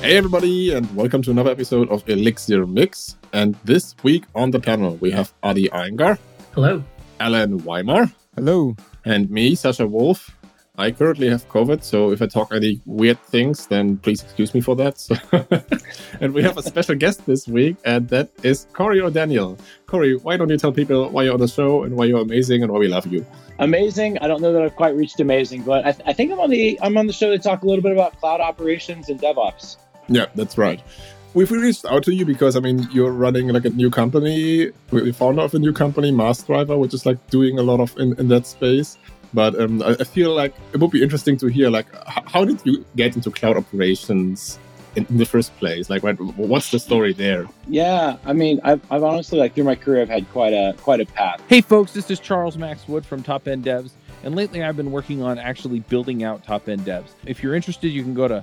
Hey, everybody, and welcome to another episode of Elixir Mix. And this week on the panel, we have Adi Iyengar. Hello. Allen Wyma. Hello. And me, Sascha Wolf. I currently have COVID, so if I talk any weird things, then please excuse me for that. So and we have a special guest this week, and that is Corey O'Daniel. Corey, why don't you tell people why you're on the show and why you're amazing and why we love you? Amazing. I don't know that I've quite reached amazing, but I, th- I think I'm on the I'm on the show to talk a little bit about cloud operations and DevOps. Yeah, that's right. We've reached out to you because I mean you're running like a new company, the founder of a new company, Massdriver, which is like doing a lot of in, in that space. But um, I, feel like it would be interesting to hear like how did you get into cloud operations in, in the first place? Like, what, what's the story there? Yeah, I mean, I've, I've honestly like through my career, I've had quite a quite a path. Hey, folks, this is Charles Max Wood from Top End Devs, and lately I've been working on actually building out Top End Devs. If you're interested, you can go to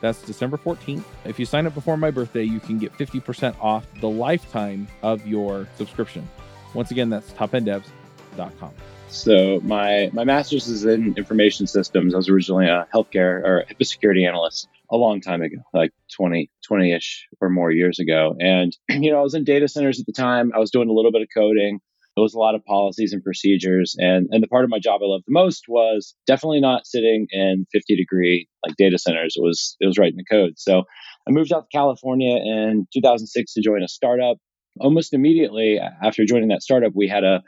that's December 14th. If you sign up before my birthday, you can get 50% off the lifetime of your subscription. Once again, that's topenddevs.com. So my my master's is in information systems. I was originally a healthcare or HIPAA security analyst a long time ago, like 20, 20-ish or more years ago. And, you know, I was in data centers at the time. I was doing a little bit of coding. It was a lot of policies and procedures. And, and the part of my job I loved the most was definitely not sitting in 50 degree like data centers. It was, it was writing the code. So I moved out to California in 2006 to join a startup. Almost immediately after joining that startup, we had a,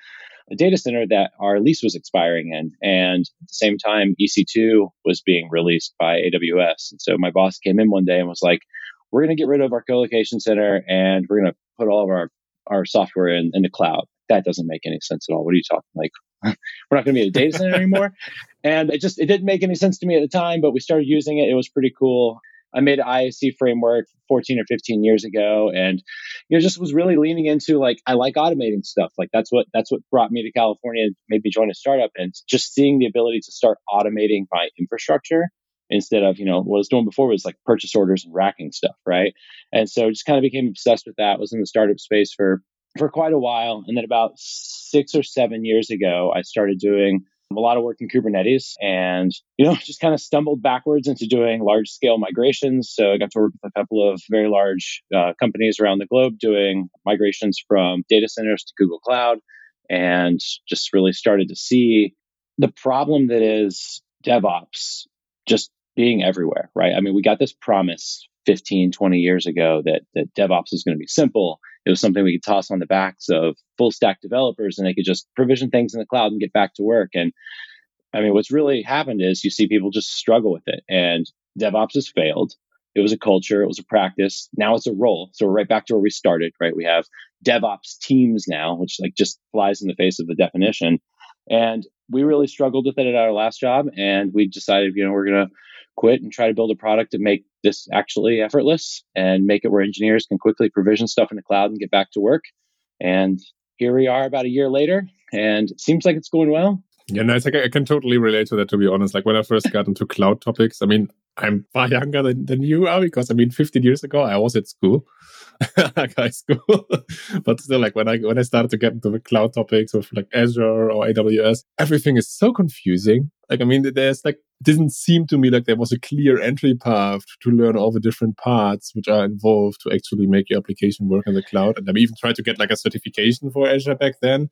a data center that our lease was expiring in. And at the same time, EC2 was being released by AWS. And so my boss came in one day and was like, we're going to get rid of our co-location center and we're going to put all of our, our software in, in the cloud that doesn't make any sense at all. What are you talking like? we're not going to be a data center anymore. and it just it didn't make any sense to me at the time, but we started using it. It was pretty cool. I made an IAC framework 14 or 15 years ago, and you know just was really leaning into like I like automating stuff. Like that's what that's what brought me to California and made me join a startup. And just seeing the ability to start automating my infrastructure instead of you know what I was doing before was like purchase orders and racking stuff, right? And so just kind of became obsessed with that. Was in the startup space for for quite a while. And then about six or seven years ago, I started doing a lot of work in Kubernetes and, you know, just kind of stumbled backwards into doing large scale migrations. So I got to work with a couple of very large uh, companies around the globe doing migrations from data centers to Google Cloud and just really started to see the problem that is DevOps just being everywhere, right? I mean, we got this promise 15, 20 years ago that, that DevOps is going to be simple it was something we could toss on the backs of full stack developers and they could just provision things in the cloud and get back to work. And I mean, what's really happened is you see people just struggle with it and DevOps has failed. It was a culture, it was a practice. Now it's a role. So we're right back to where we started, right? We have DevOps teams now, which like just flies in the face of the definition. And we really struggled with it at our last job. And we decided, you know, we're going to quit and try to build a product to make this actually effortless and make it where engineers can quickly provision stuff in the cloud and get back to work. And here we are about a year later, and it seems like it's going well. Yeah, no, I think I can totally relate to that, to be honest. Like when I first got into cloud topics, I mean, I'm far younger than, than you are because I mean, 15 years ago, I was at school, high school. but still, like when I when I started to get into the cloud topics with like Azure or AWS, everything is so confusing. Like, I mean, there's like didn't seem to me like there was a clear entry path to learn all the different parts which are involved to actually make your application work in the cloud. And I even tried to get like a certification for Azure back then.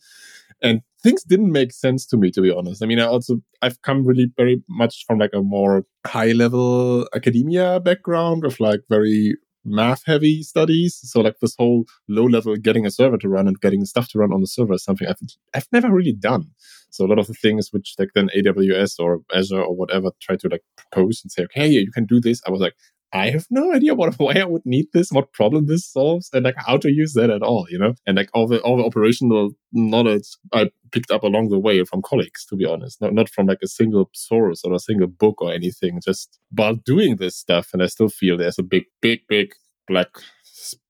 And things didn't make sense to me, to be honest. I mean, I also, I've come really very much from like a more high level academia background of like very math heavy studies. So like this whole low level getting a server to run and getting stuff to run on the server is something I've I've never really done. So a lot of the things which like then AWS or Azure or whatever try to like propose and say, okay, you can do this. I was like, I have no idea what why I would need this, what problem this solves, and like how to use that at all, you know. And like all the all the operational knowledge I picked up along the way from colleagues, to be honest, not not from like a single source or a single book or anything. Just while doing this stuff, and I still feel there's a big, big, big black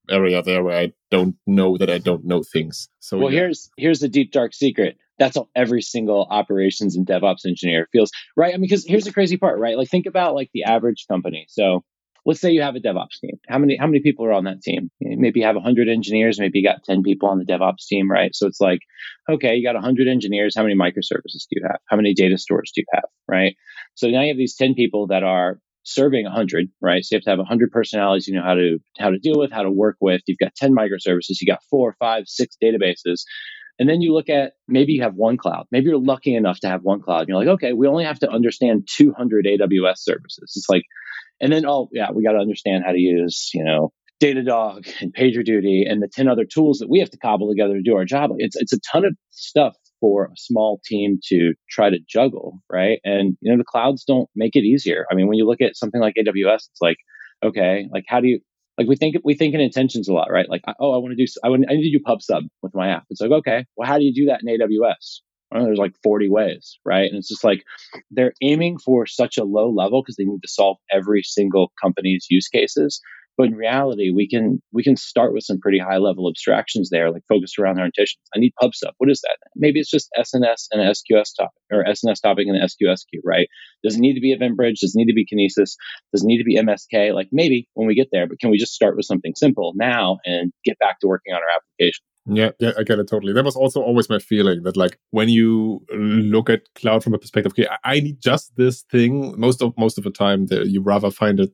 area there where I don't know that I don't know things. So well, yeah. here's here's the deep dark secret. That's how every single operations and DevOps engineer feels, right? I mean, because here's the crazy part, right? Like think about like the average company. So let's say you have a DevOps team. How many how many people are on that team? Maybe you have 100 engineers, maybe you got 10 people on the DevOps team, right? So it's like, okay, you got 100 engineers, how many microservices do you have? How many data stores do you have, right? So now you have these 10 people that are serving 100, right? So you have to have 100 personalities you know how to how to deal with, how to work with. You've got 10 microservices, you got four, five, six databases. And then you look at maybe you have one cloud. Maybe you're lucky enough to have one cloud. And you're like, okay, we only have to understand 200 AWS services. It's like and then, oh, yeah, we got to understand how to use, you know, Datadog and PagerDuty and the 10 other tools that we have to cobble together to do our job. It's, it's a ton of stuff for a small team to try to juggle, right? And, you know, the clouds don't make it easier. I mean, when you look at something like AWS, it's like, okay, like how do you, like we think we think in intentions a lot, right? Like, oh, I want to do, I, want, I need to do pub sub with my app. It's like, okay, well, how do you do that in AWS? Well, there's like 40 ways, right? And it's just like they're aiming for such a low level because they need to solve every single company's use cases. But in reality, we can we can start with some pretty high level abstractions there, like focused around their intentions. I need pub PubSub. What is that? Maybe it's just SNS and SQS topic, or SNS topic and an SQS queue, right? Does it need to be Event Bridge? Does it need to be Kinesis? Does it need to be MSK? Like maybe when we get there, but can we just start with something simple now and get back to working on our application? Yeah, yeah, I get it totally. That was also always my feeling that like when you look at cloud from a perspective, okay, I need just this thing. Most of most of the time, the, you rather find a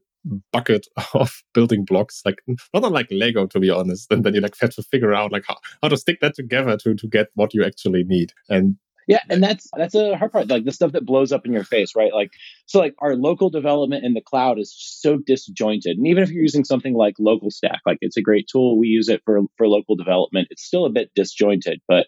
bucket of building blocks, like not unlike Lego, to be honest. And then you like have to figure out like how, how to stick that together to to get what you actually need. And yeah, and that's that's a hard part. Like the stuff that blows up in your face, right? Like so, like our local development in the cloud is so disjointed. And even if you're using something like LocalStack, like it's a great tool, we use it for for local development. It's still a bit disjointed, but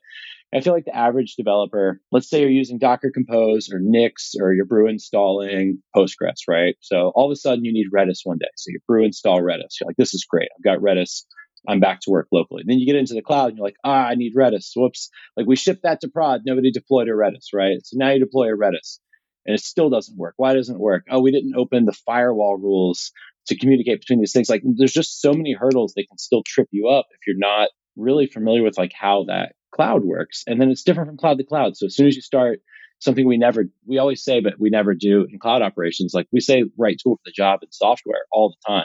I feel like the average developer, let's say you're using Docker Compose or Nix or you're brew installing Postgres, right? So all of a sudden you need Redis one day. So you brew install Redis. You're like, this is great. I've got Redis. I'm back to work locally. Then you get into the cloud and you're like, ah, I need Redis. Whoops. Like we shipped that to prod. Nobody deployed a Redis, right? So now you deploy a Redis and it still doesn't work. Why doesn't it work? Oh, we didn't open the firewall rules to communicate between these things. Like there's just so many hurdles that can still trip you up if you're not really familiar with like how that cloud works. And then it's different from cloud to cloud. So as soon as you start something we never we always say but we never do in cloud operations like we say right tool for the job in software all the time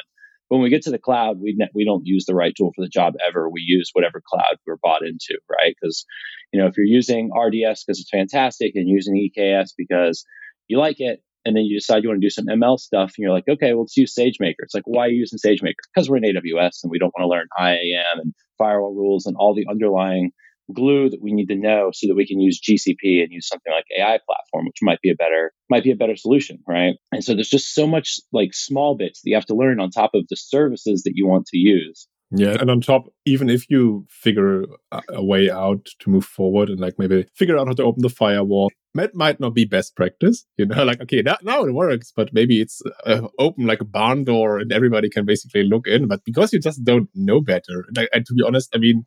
when we get to the cloud, we ne- we don't use the right tool for the job ever. We use whatever cloud we're bought into, right? Because you know if you're using RDS because it's fantastic and using EKS because you like it, and then you decide you want to do some ML stuff, and you're like, okay, well, let's use SageMaker. It's like, why are you using SageMaker? Because we're in AWS and we don't want to learn IAM and firewall rules and all the underlying glue that we need to know so that we can use GCP and use something like AI platform, which might be a better might be a better solution, right? And so there's just so much like small bits that you have to learn on top of the services that you want to use. Yeah, and on top, even if you figure a way out to move forward and like maybe figure out how to open the firewall, that might not be best practice. You know, like okay, that, now it works, but maybe it's uh, open like a barn door and everybody can basically look in. But because you just don't know better, like, and to be honest, I mean,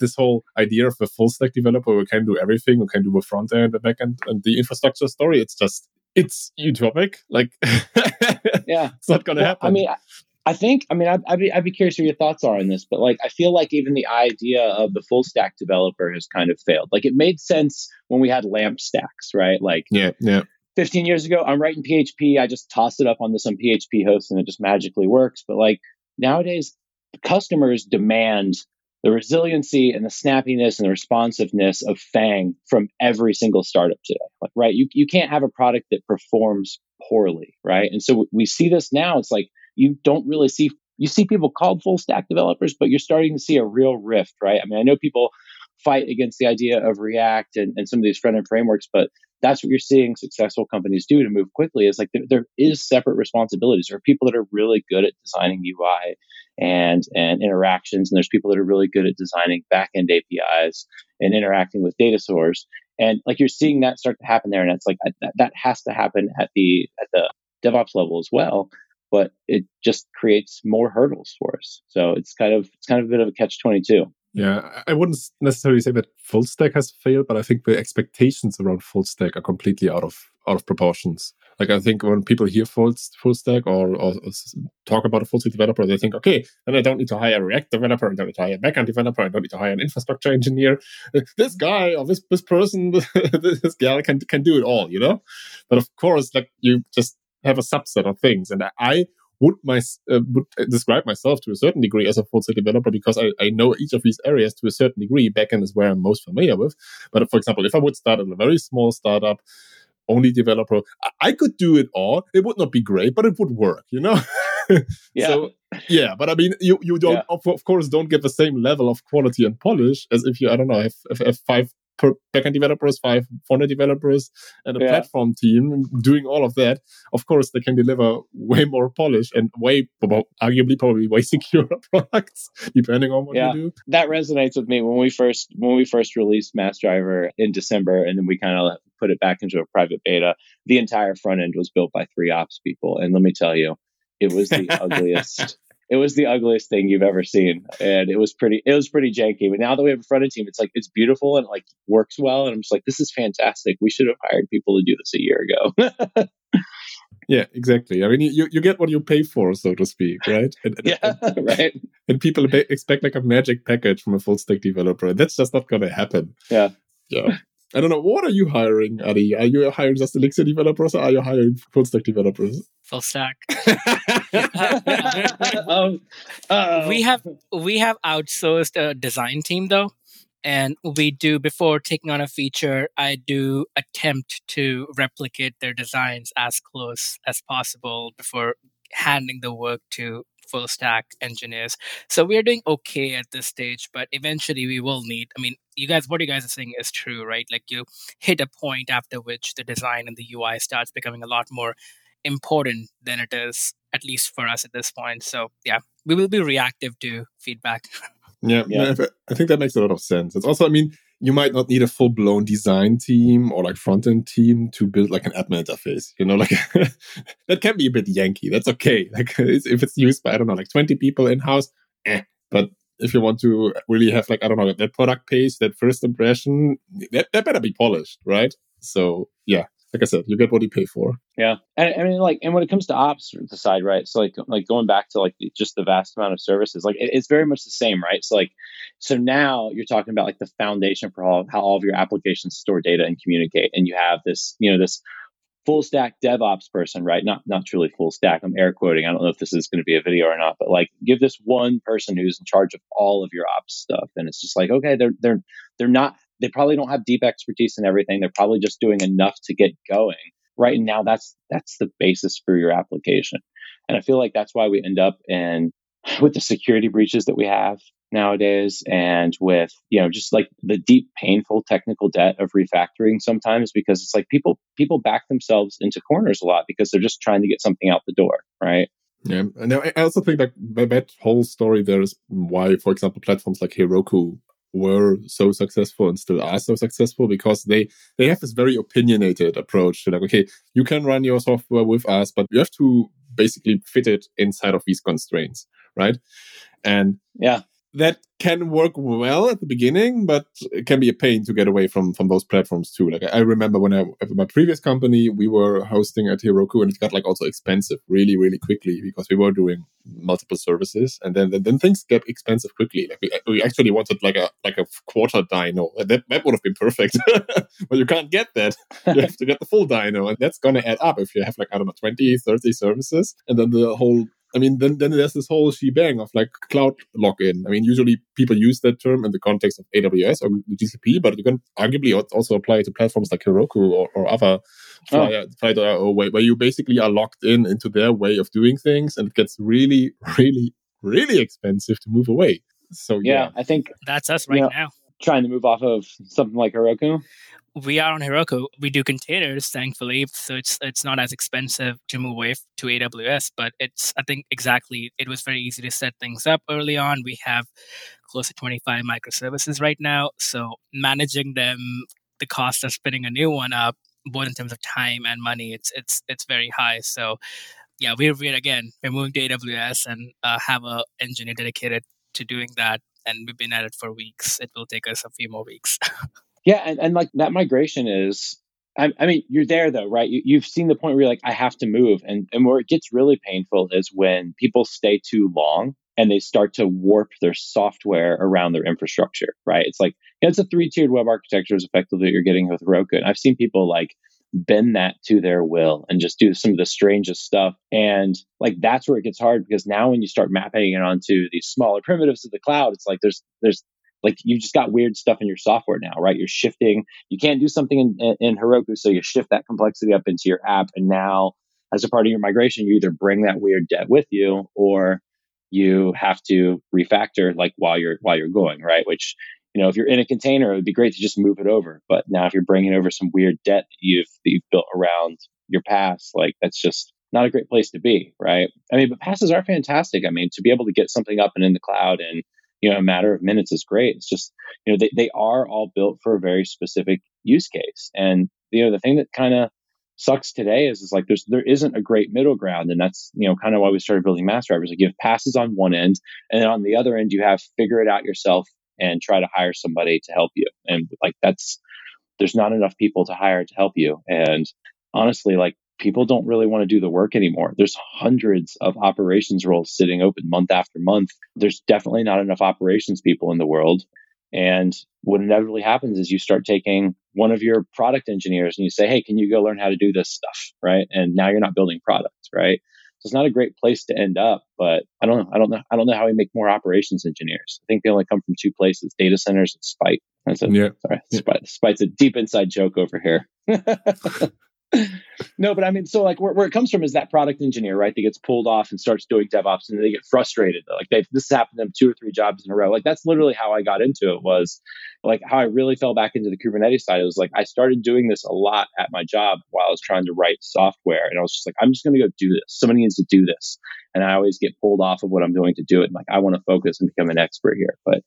this whole idea of a full stack developer who can do everything, who can do the front end, the back end, and the infrastructure story. It's just it's utopic. Like, yeah, it's not going to well, happen. I mean. I- I think, I mean, I'd, I'd, be, I'd be curious what your thoughts are on this, but like, I feel like even the idea of the full stack developer has kind of failed. Like, it made sense when we had LAMP stacks, right? Like, yeah, yeah. 15 years ago, I'm writing PHP. I just toss it up onto some PHP host and it just magically works. But like nowadays, customers demand the resiliency and the snappiness and the responsiveness of FAANG from every single startup today. Like, right? You, you can't have a product that performs poorly, right? And so we see this now. It's like you don't really see you see people called full stack developers, but you're starting to see a real rift, right? I mean, I know people fight against the idea of React and, and some of these front end frameworks, but that's what you're seeing successful companies do to move quickly is like there, there is separate responsibilities. There are people that are really good at designing UI and, and interactions. And there's people that are really good at designing backend APIs and interacting with data source. And like you're seeing that start to happen there. And it's like that, that has to happen at the, at the DevOps level as well but it just creates more hurdles for us. So it's kind of it's kind of a bit of a catch twenty two. Yeah, I wouldn't necessarily say that full stack has failed, but I think the expectations around full stack are completely out of out of proportions. Like I think when people hear full full stack or, or talk about a full stack developer, they think, okay, then I don't need to hire a React developer, I don't need to hire a backend developer, I don't need to hire an infrastructure engineer. This guy or this this person, this gal can can do it all, you know. But of course, like you just have a subset of things. And I would my uh, would describe myself to a certain degree as a full stack developer because I, I know each of these areas to a certain degree. Backend is where I'm most familiar with. But for example, if I would start at a very small startup, only developer, I could do it all. It would not be great, but it would work, you know? yeah. So, yeah, but I mean, you, you don't, yeah. of, of, course, don't get the same level of quality and polish as if you, I don't know, have, have, have five backend developers, five front developers, and a yeah. platform team doing all of that, of course, they can deliver way more polish and way, arguably, probably way secure products, depending on what yeah. you do. That resonates with me when we first when we first released MassDriver in December, and then we kind of put it back into a private beta. The entire front end was built by three ops people, and let me tell you, it was the ugliest it was the ugliest thing you've ever seen, and it was pretty it was pretty janky. But now that we have a front end team, it's like it's beautiful and like works well, and I'm just like, this is fantastic. We should have hired people to do this a year ago. yeah, exactly. I mean, you you get what you pay for, so to speak, right? And, and, yeah, and, right. And people expect like a magic package from a full stack developer. That's just not going to happen. Yeah. Yeah. I don't know. What are you hiring, Adi? Are you hiring just Elixir developers or are you hiring full stack developers? Full stack. um, we have we have outsourced a design team though, and we do before taking on a feature. I do attempt to replicate their designs as close as possible before handing the work to full stack engineers. So we are doing okay at this stage, but eventually we will need. I mean, you guys, what you guys are saying is true, right? Like you hit a point after which the design and the UI starts becoming a lot more important than it is, at least for us at this point. So yeah, we will be reactive to feedback. Yeah, yeah. I think that makes a lot of sense. It's also, I mean, you might not need a full blown design team or like front end team to build like an admin interface. You know, like that can be a bit yanky. That's okay. Like if it's used by, I don't know, like 20 people in house, eh. But if you want to really have like, I don't know, that product page, that first impression, that, that better be polished, right? So yeah, like I said, you get what you pay for. Yeah, and I mean, like, and when it comes to ops the side, right? So like, like going back to like just the vast amount of services, like it, it's very much the same, right? So like, so now you're talking about like the foundation for all, how all of your applications store data and communicate, and you have this, you know, this full stack DevOps person, right? Not not truly full stack. I'm air quoting. I don't know if this is going to be a video or not, but like give this one person who's in charge of all of your ops stuff, and it's just like okay, they're they're they're not they probably don't have deep expertise in everything. They're probably just doing enough to get going. Right now, that's that's the basis for your application. And I feel like that's why we end up in with the security breaches that we have nowadays and with you know just like the deep painful technical debt of refactoring sometimes because it's like people people back themselves into corners a lot because they're just trying to get something out the door right yeah and i also think that that whole story there is why for example platforms like heroku were so successful and still are so successful because they they have this very opinionated approach to like okay you can run your software with us but you have to basically fit it inside of these constraints right? And yeah that can work well at the beginning, but it can be a pain to get away from from those platforms too. Like I remember when I my previous company, we were hosting at Heroku, and it got like also expensive really, really quickly because we were doing multiple services, and then then, things get expensive quickly. Like we, we actually wanted like a like a quarter dyno. That that would have been perfect, but you can't get that. You have to get the full dyno, and that's gonna add up if you have like I don't know 20, 30 services, and then the whole I mean, then, then there's this whole shebang of like cloud lock-in. I mean, usually people use that term in the context of AWS or GCP, but you can arguably also apply it to platforms like Heroku or, or other oh. Uh, where, where you basically are locked in into their way of doing things and it gets really, really, really expensive to move away. So yeah, yeah I think that's us right now trying to move off of something like Heroku? we are on Heroku. We do containers, thankfully, so it's it's not as expensive to move away to AWS. But it's I think exactly it was very easy to set things up early on. We have close to 25 microservices right now, so managing them, the cost of spinning a new one up, both in terms of time and money, it's it's it's very high. So yeah, we're, we're again we're moving to AWS and uh, have a engineer dedicated to doing that, and we've been at it for weeks. It will take us a few more weeks. Yeah, and, and like that migration is I, I, mean, you're there though, right? You, have seen the point where you're like, I have to move. And, and where it gets really painful is when people stay too long and they start to warp their software around their infrastructure, right? It's like, you know, it's a three tiered web architecture is effectively what you're getting with Heroku. And I've seen people like bend that to their will and just do some of the strangest stuff. And like, that's where it gets hard because now when you start mapping it onto these smaller primitives of the cloud, it's like there's, there's like you just got weird stuff in your software now, right? You're shifting. You can't do something in, in Heroku, so you shift that complexity up into your app, and now as a part of your migration, you either bring that weird debt with you, or you have to refactor like while you're while you're going, right? Which you know, if you're in a container, it would be great to just move it over. But now, if you're bringing over some weird debt that you've that you've built around your past, like that's just not a great place to be, right? I mean, but PaaSes are fantastic. I mean, to be able to get something up and in the cloud and you know a matter of minutes is great it's just you know they, they are all built for a very specific use case and you know the thing that kind of sucks today is is like there's there isn't a great middle ground and that's you know kind of why we started building mass drivers like you have PaaSes on one end and then on the other end you have figure it out yourself and try to hire somebody to help you and like that's there's not enough people to hire to help you and honestly like people don't really want to do the work anymore. There's hundreds of operations roles sitting open month after month. There's definitely not enough operations people in the world. And what inevitably happens is you start taking one of your product engineers and you say, Hey, can you go learn how to do this stuff? Right. And now you're not building products. Right. It's not a great place to end up, but I don't know. I don't know. I don't know how we make more operations engineers. I think they only come from two places, data centers and Spite. That's a, yeah. sorry, yeah. Spite, Spite's a deep inside joke over here. no, but I mean, so like where, where, it comes from is that product engineer, right? That gets pulled off and starts doing DevOps and they get frustrated. Like they this happened to them two or three jobs in a row. Like that's literally how I got into it was like how I really fell back into the Kubernetes side. It was like I started doing this a lot at my job while I was trying to write software. And I was just like, I'm just gonna go do this. Somebody needs to do this. And I always get pulled off of what I'm doing to do it. Like I want to focus and become an expert here. But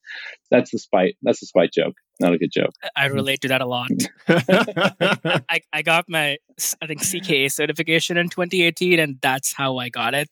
that's the spite. That's the spite joke. Not a good joke. I relate to that a lot. I, I got my I think CKA certification in 2018, and that's how I got it,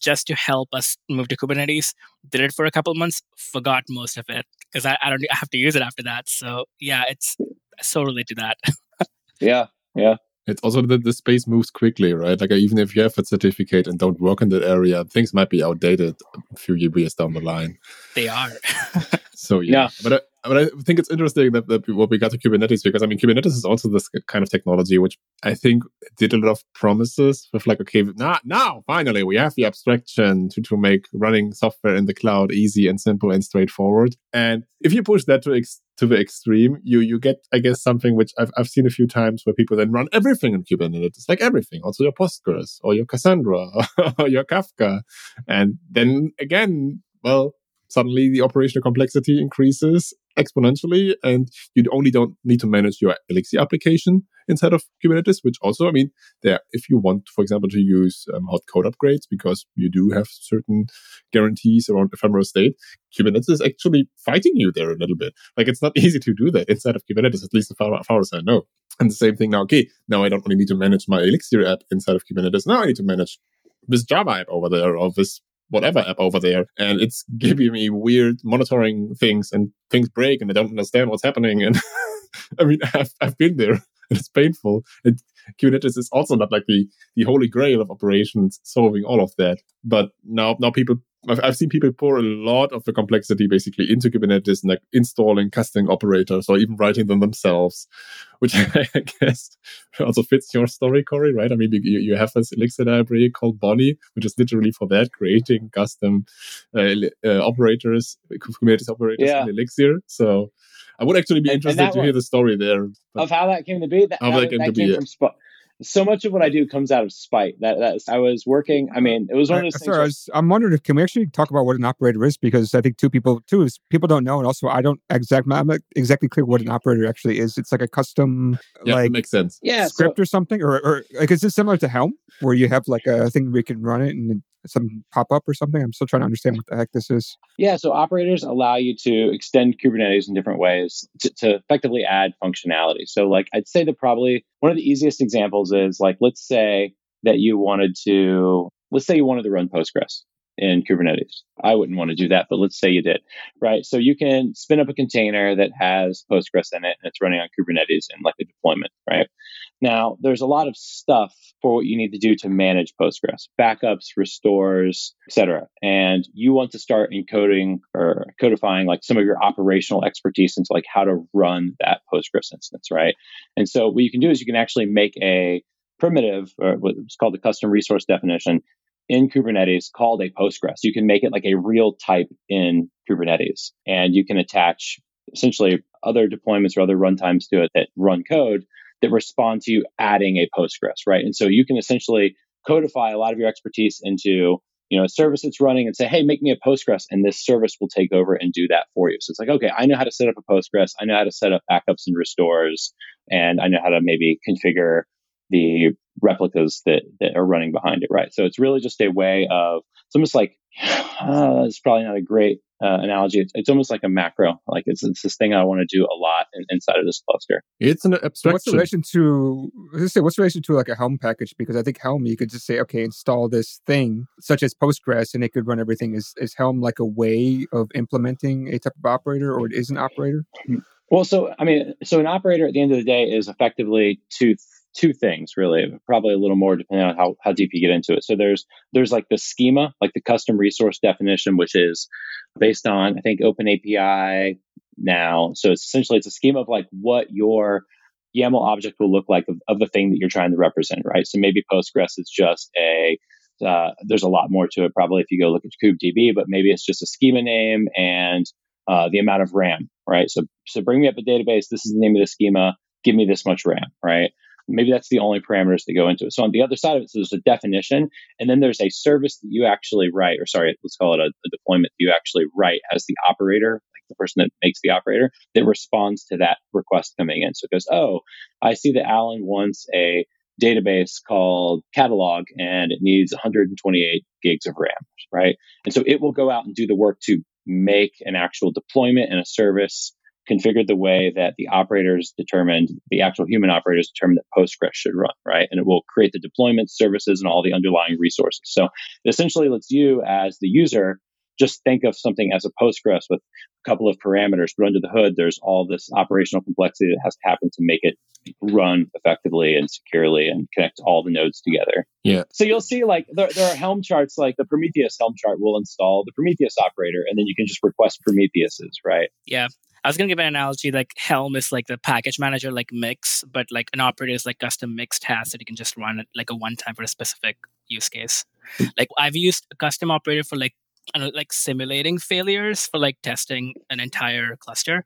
just to help us move to Kubernetes. Did it for a couple months, forgot most of it because I, I don't I have to use it after that. So yeah, it's so related to that. yeah, yeah. It's also that the space moves quickly, right? Like even if you have a certificate and don't work in that area, things might be outdated a few years down the line. They are. so yeah, yeah. but I, but I think it's interesting that, that what we got to Kubernetes because I mean Kubernetes is also this kind of technology which I think did a lot of promises with like okay now now finally we have the abstraction to to make running software in the cloud easy and simple and straightforward and if you push that to ex- to the extreme you you get I guess something which I've I've seen a few times where people then run everything in Kubernetes like everything also your Postgres or your Cassandra or your Kafka. And then again well suddenly the operational complexity increases exponentially and you only don't need to manage your Elixir application inside of Kubernetes, which also, I mean, there, if you want, for example, to use um, hot code upgrades because you do have certain guarantees around ephemeral state, Kubernetes is actually fighting you there a little bit. Like it's not easy to do that inside of Kubernetes, at least as far, as far as I know. And the same thing now, okay, now I don't only need to manage my Elixir app inside of Kubernetes. Now I need to manage this Java app over there or this whatever app over there and it's giving me weird monitoring things and things break and I don't understand what's happening. And I mean, I've, I've been there and it's painful. And Kubernetes is also not like the, the holy grail of operations solving all of that. But now, now people I've, I've seen people pour a lot of the complexity basically into Kubernetes like installing custom operators or even writing them themselves, which I guess also fits your story, Corey, right? I mean, you, you have this Elixir library called Bonny, which is literally for that, creating custom uh, uh, operators, Kubernetes operators yeah. in Elixir. So I would actually be interested to hear the story there. Of how that came to be. That, how, how that came that to came be. From Sp- so much of what I do comes out of spite. That that's I was working. I mean, it was one of those. Sorry, I was, I'm wondering if can we actually talk about what an operator is because I think two people, two is people don't know, and also I don't exactly. I'm not exactly clear what an operator actually is. It's like a custom, yeah, like makes sense. Yeah, script so, or something, or or like is this similar to Helm where you have like a thing where you can run it and some pop up or something? I'm still trying to understand what the heck this is. Yeah, so operators allow you to extend Kubernetes in different ways to, to effectively add functionality. So, like, I'd say that probably one of the easiest examples is like, let's say that you wanted to, let's say you wanted to run Postgres in Kubernetes. I wouldn't want to do that, but let's say you did, right? So you can spin up a container that has Postgres in it and it's running on Kubernetes in like a deployment, right? Now, there's a lot of stuff for what you need to do to manage Postgres, backups, restores, etc. And you want to start encoding or codifying like some of your operational expertise into like how to run that Postgres instance, right? And so what you can do is you can actually make a primitive, or what's called the custom resource definition, in Kubernetes called a Postgres. You can make it like a real type in Kubernetes, and you can attach essentially other deployments or other runtimes to it that run code that respond to you adding a Postgres, right? And so you can essentially codify a lot of your expertise into you know a service that's running and say hey make me a postgres and this service will take over and do that for you so it's like okay i know how to set up a postgres i know how to set up backups and restores and i know how to maybe configure the replicas that, that are running behind it, right? So it's really just a way of, it's almost like, uh, it's probably not a great uh, analogy. It's, it's, almost like a macro. Like it's, it's this thing I want to do a lot in, inside of this cluster. It's an abstraction. What's the relation to, let's say, what's the relation to like a Helm package? Because I think Helm, you could just say, okay, install this thing such as Postgres and it could run everything. Is, is Helm like a way of implementing a type of operator or it is an operator? Well, so, I mean, so an operator at the end of the day is effectively two two things really probably a little more depending on how, how deep you get into it. So there's there's like the schema like the custom resource definition which is based on i think open api now. So it's essentially it's a schema of like what your yaml object will look like of, of the thing that you're trying to represent right? So maybe postgres is just a uh, there's a lot more to it probably if you go look at kubedb but maybe it's just a schema name and uh, the amount of ram right? So so bring me up a database. This is the name of the schema. Give me this much ram right Maybe that's the only parameters that go into it. So on the other side of it, so there's a definition, and then there's a service that you actually write, or sorry, let's call it a, a deployment that you actually write as the operator, like the person that makes the operator, that responds to that request coming in. So it goes, oh, I see that Allen wants a database called catalog and it needs 128 gigs of RAM, right? And so it will go out and do the work to make an actual deployment and a service configured the way that the operators determined, the actual human operators determined that Postgres should run, right? And it will create the deployment services and all the underlying resources. So it essentially lets you, as the user, just think of something as a Postgres with a couple of parameters, but under the hood, there's all this operational complexity that has to happen to make it run effectively and securely and connect all the nodes together. Yeah. So you'll see like there, there are Helm charts, like the Prometheus Helm chart will install the Prometheus operator, and then you can just request Prometheuses, right? Yeah. I was gonna give an analogy like Helm is like the package manager, like Mix, but like an operator is like custom Mix tasks that you can just run like a one time for a specific use case. like I've used a custom operator for like know, like simulating failures for like testing an entire cluster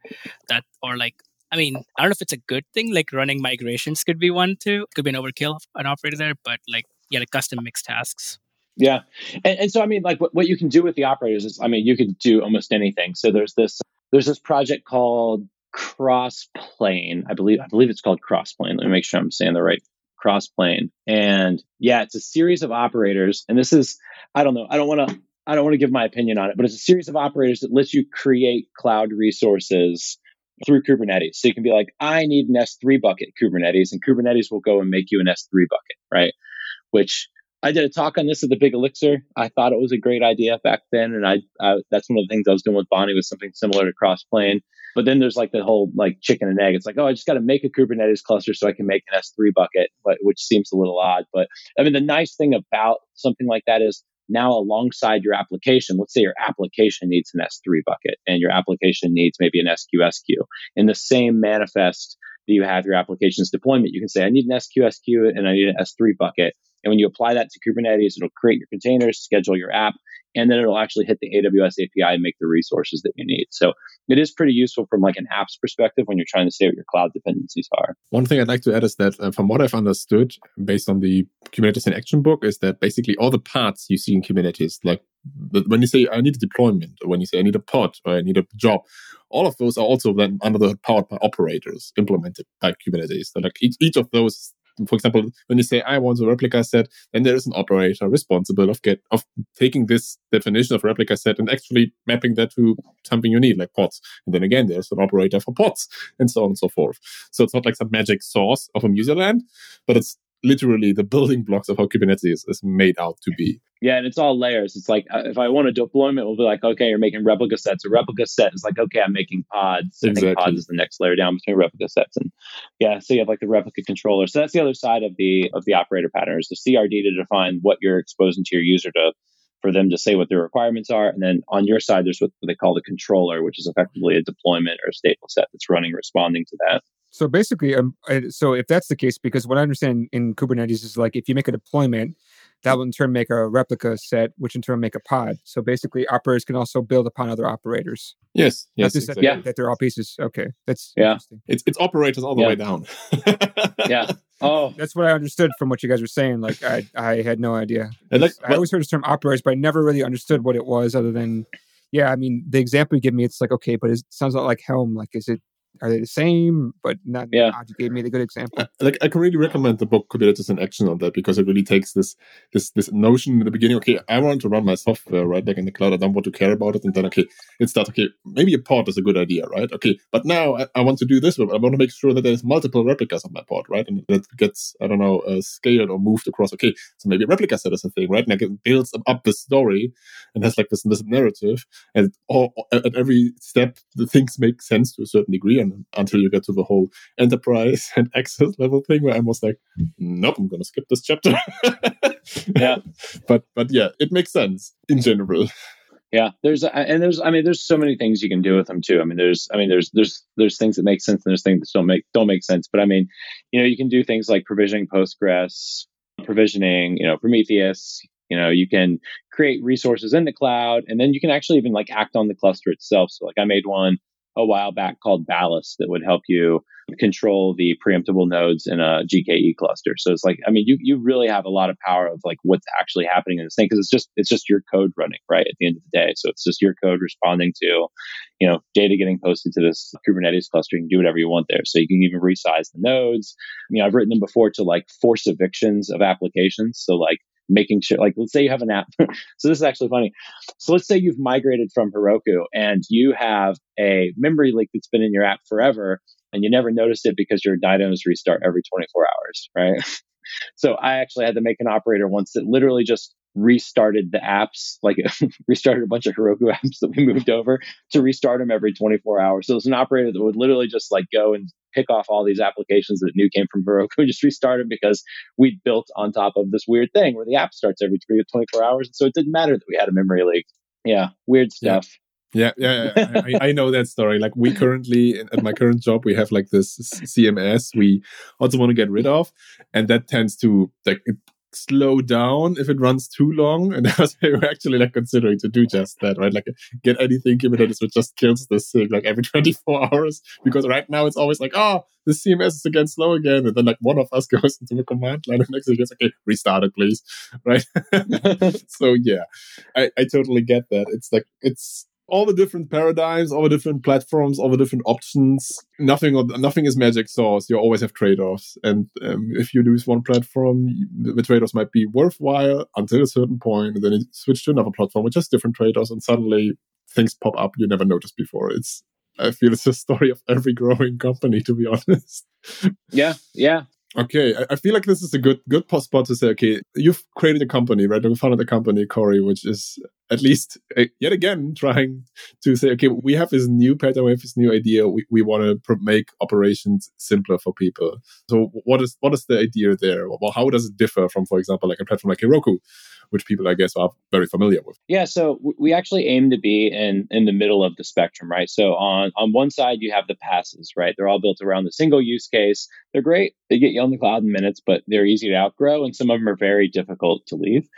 that or like I mean, I don't know if it's a good thing. Like running migrations could be one too. Could be an overkill an operator there, but like yeah, like custom mix tasks. Yeah, and, and so I mean, like what, what you can do with the operators is, I mean, you can do almost anything. So there's this there's this project called Crossplane. I believe I believe it's called Crossplane. Let me make sure I'm saying the right Crossplane. And yeah, it's a series of operators. And this is I don't know. I don't want to I don't want to give my opinion on it, but it's a series of operators that lets you create cloud resources through Kubernetes. So you can be like, I need an S3 bucket Kubernetes, and Kubernetes will go and make you an S3 bucket, right? Which I did a talk on this at the Big Elixir. I thought it was a great idea back then, and I, I that's one of the things I was doing with Bonny was something similar to Crossplane. But then there's like the whole like chicken and egg. It's like, oh, I just got to make a Kubernetes cluster so I can make an S3 bucket, but, which seems a little odd. But I mean, the nice thing about something like that is now alongside your application, let's say your application needs an S3 bucket and your application needs maybe an SQS queue. In the same manifest that you have your application's deployment, you can say, I need an SQS queue and I need an S3 bucket. And when you apply that to Kubernetes, it'll create your containers, schedule your app, and then it'll actually hit the AWS API and make the resources that you need. So it is pretty useful from like an apps perspective when you're trying to say what your cloud dependencies are. One thing I'd like to add is that uh, from what I've understood based on the Kubernetes in Action book is that basically all the parts you see in Kubernetes, like when you say I need a deployment, or when you say I need a pod, or I need a job, all of those are also then under the powered by operators implemented by Kubernetes. So like each, each of those for example, when you say I want a replica set, then there is an operator responsible of get of taking this definition of replica set and actually mapping that to something you need, like pods. And then again, there's an operator for pods, and so on and so forth. So it's not like some magic source of a user land, but it's literally the building blocks of how Kubernetes is made out to be. Yeah, and it's all layers. It's like uh, if I want a deployment, we'll be like, okay, you're making replica sets. A replica set is like, okay, I'm making pods. Exactly. I think pods is the next layer down between replica sets, and yeah, so you have like the replica controller. So that's the other side of the of the operator pattern is the CRD to define what you're exposing to your user to for them to say what their requirements are. And then on your side, there's what they call the controller, which is effectively a deployment or a stateful set that's running, responding to that. So basically, um, so if that's the case, because what I understand in Kubernetes is like if you make a deployment, that will in turn make a replica set, which in turn make a pod. So basically, operators can also build upon other operators. Yes, yes, exactly. yeah. that they're all pieces. Okay, that's yeah. It's it's operators all the yeah. way down. yeah. Oh, that's what I understood from what you guys were saying. Like I I had no idea. Like, I always heard the term operators, but I never really understood what it was, other than yeah. I mean, the example you give me, it's like okay, but it sounds a lot like Helm. Like, is it are they the same? But not. Yeah, you gave me the good example. Like I can really recommend the book Kubernetes in Action on that because it really takes this this this notion in the beginning. Okay, I want to run my software right back in the cloud. I don't want to care about it, and then okay, it starts. Okay, maybe a pod is a good idea, right? Okay, but now I, I want to do this. But I want to make sure that there's multiple replicas on my pod, right? And that gets I don't know uh, scaled or moved across. Okay, so maybe a replica set is a thing, right? And it builds up the story and has like this this narrative, and all, at every step the things make sense to a certain degree and until you get to the whole enterprise and access level thing where I was like, nope, I'm gonna skip this chapter. yeah, but but yeah, it makes sense in general. Yeah, there's uh, and there's I mean there's so many things you can do with them too. I mean there's I mean there's there's there's things that make sense and there's things that don't make don't make sense. But I mean, you know, you can do things like provisioning Postgres, provisioning, you know, Prometheus. You know, you can create resources in the cloud, and then you can actually even like act on the cluster itself. So like I made one a while back called Ballast that would help you control the preemptible nodes in a GKE cluster. So it's like, I mean, you, you really have a lot of power of like what's actually happening in this thing because it's just it's just your code running right at the end of the day. So it's just your code responding to, you know, data getting posted to this Kubernetes cluster. You can do whatever you want there. So you can even resize the nodes. You know, I've written them before to like force evictions of applications. So like making sure like let's say you have an app. So this is actually funny. So let's say you've migrated from heroku and you have a memory leak that's been in your app forever and you never noticed it because your dynos restart every 24 hours right? So i actually had to make an operator once that literally just restarted the apps, like restarted a bunch of Heroku apps that we moved over to restart them every 24 hours. So it's an operator that would literally just like go and pick off all these applications that knew came from Heroku and just restart them because we built on top of this weird thing where the app starts every 24 hours. And so it didn't matter that we had a memory leak. Yeah, weird stuff. Yeah. Yeah, yeah, yeah. I, I, know that story. Like we currently at my current job, we have like this CMS we also want to get rid of, and that tends to like it slow down if it runs too long. And I was actually like considering to do just that, right? Like get anything Kubernetes which just kills this thing like every 24 hours. Because right now it's always like, oh, the CMS is again slow again. And then like one of us goes into the command line and next thing is okay, restart it, please. Right. so yeah, I, I totally get that. It's like, it's, all the different paradigms, all the different platforms, all the different options. Nothing, nothing is magic sauce. You always have trade-offs, and um, if you lose one platform, the trade-offs might be worthwhile until a certain point, and then you switch to another platform with just different trade-offs, and suddenly things pop up you never noticed before. It's I feel it's the story of every growing company, to be honest. Yeah, yeah. Okay, I, feel like this is a good good spot to say. Okay, you've created a company, right? You founded a company, Corey, which is at least uh, yet again trying to say, okay, we have this new pattern, we have this new idea. We, we want to pr- make operations simpler for people. So, what is what is the idea there? Well, how does it differ from, for example, like a platform like Heroku, which people I guess are very familiar with? Yeah, so we actually aim to be in in the middle of the spectrum, right? So on on one side you have the PaaSes, right? They're all built around the single use case. They're great. They get you on the cloud in minutes, but they're easy to outgrow, and some of them are very difficult to leave.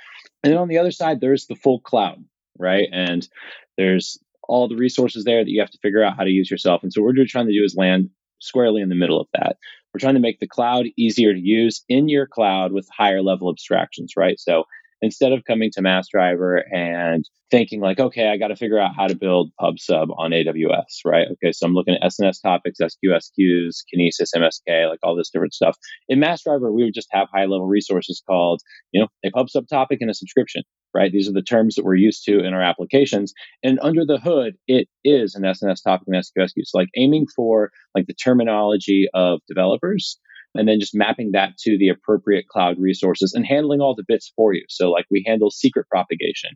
And then on the other side, there's the full cloud, right? And there's all the resources there that you have to figure out how to use yourself. And so what we're trying to do is land squarely in the middle of that. We're trying to make the cloud easier to use in your cloud with higher level abstractions, right? So instead of coming to MassDriver and thinking like, okay, I got to figure out how to build PubSub on AWS, right? Okay, so I'm looking at SNS topics, SQS queues, Kinesis, MSK, like all this different stuff. In MassDriver, we would just have high level resources called, you know, a PubSub topic and a subscription, right? These are the terms that we're used to in our applications. And under the hood, it is an SNS topic and SQS queue. So like aiming for like the terminology of developers and then just mapping that to the appropriate cloud resources and handling all the bits for you. So, like we handle secret propagation,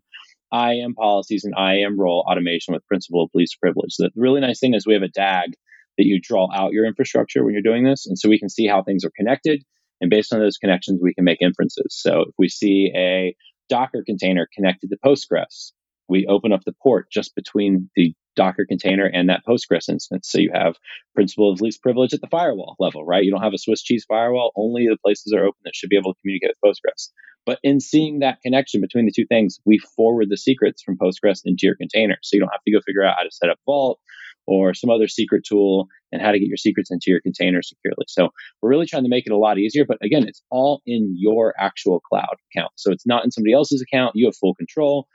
IAM policies, and IAM role automation with principle of least privilege. The really nice thing is we have a DAG that you draw out your infrastructure when you're doing this. And so we can see how things are connected. And based on those connections, we can make inferences. So if we see a Docker container connected to Postgres, we open up the port just between the Docker container and that Postgres instance. So you have principle of least privilege at the firewall level, right? You don't have a Swiss cheese firewall. Only the places are open that should be able to communicate with Postgres. But in seeing that connection between the two things, we forward the secrets from Postgres into your container. So you don't have to go figure out how to set up Vault or some other secret tool and how to get your secrets into your container securely. So we're really trying to make it a lot easier. But again, it's all in your actual cloud account. So it's not in somebody else's account. You have full control.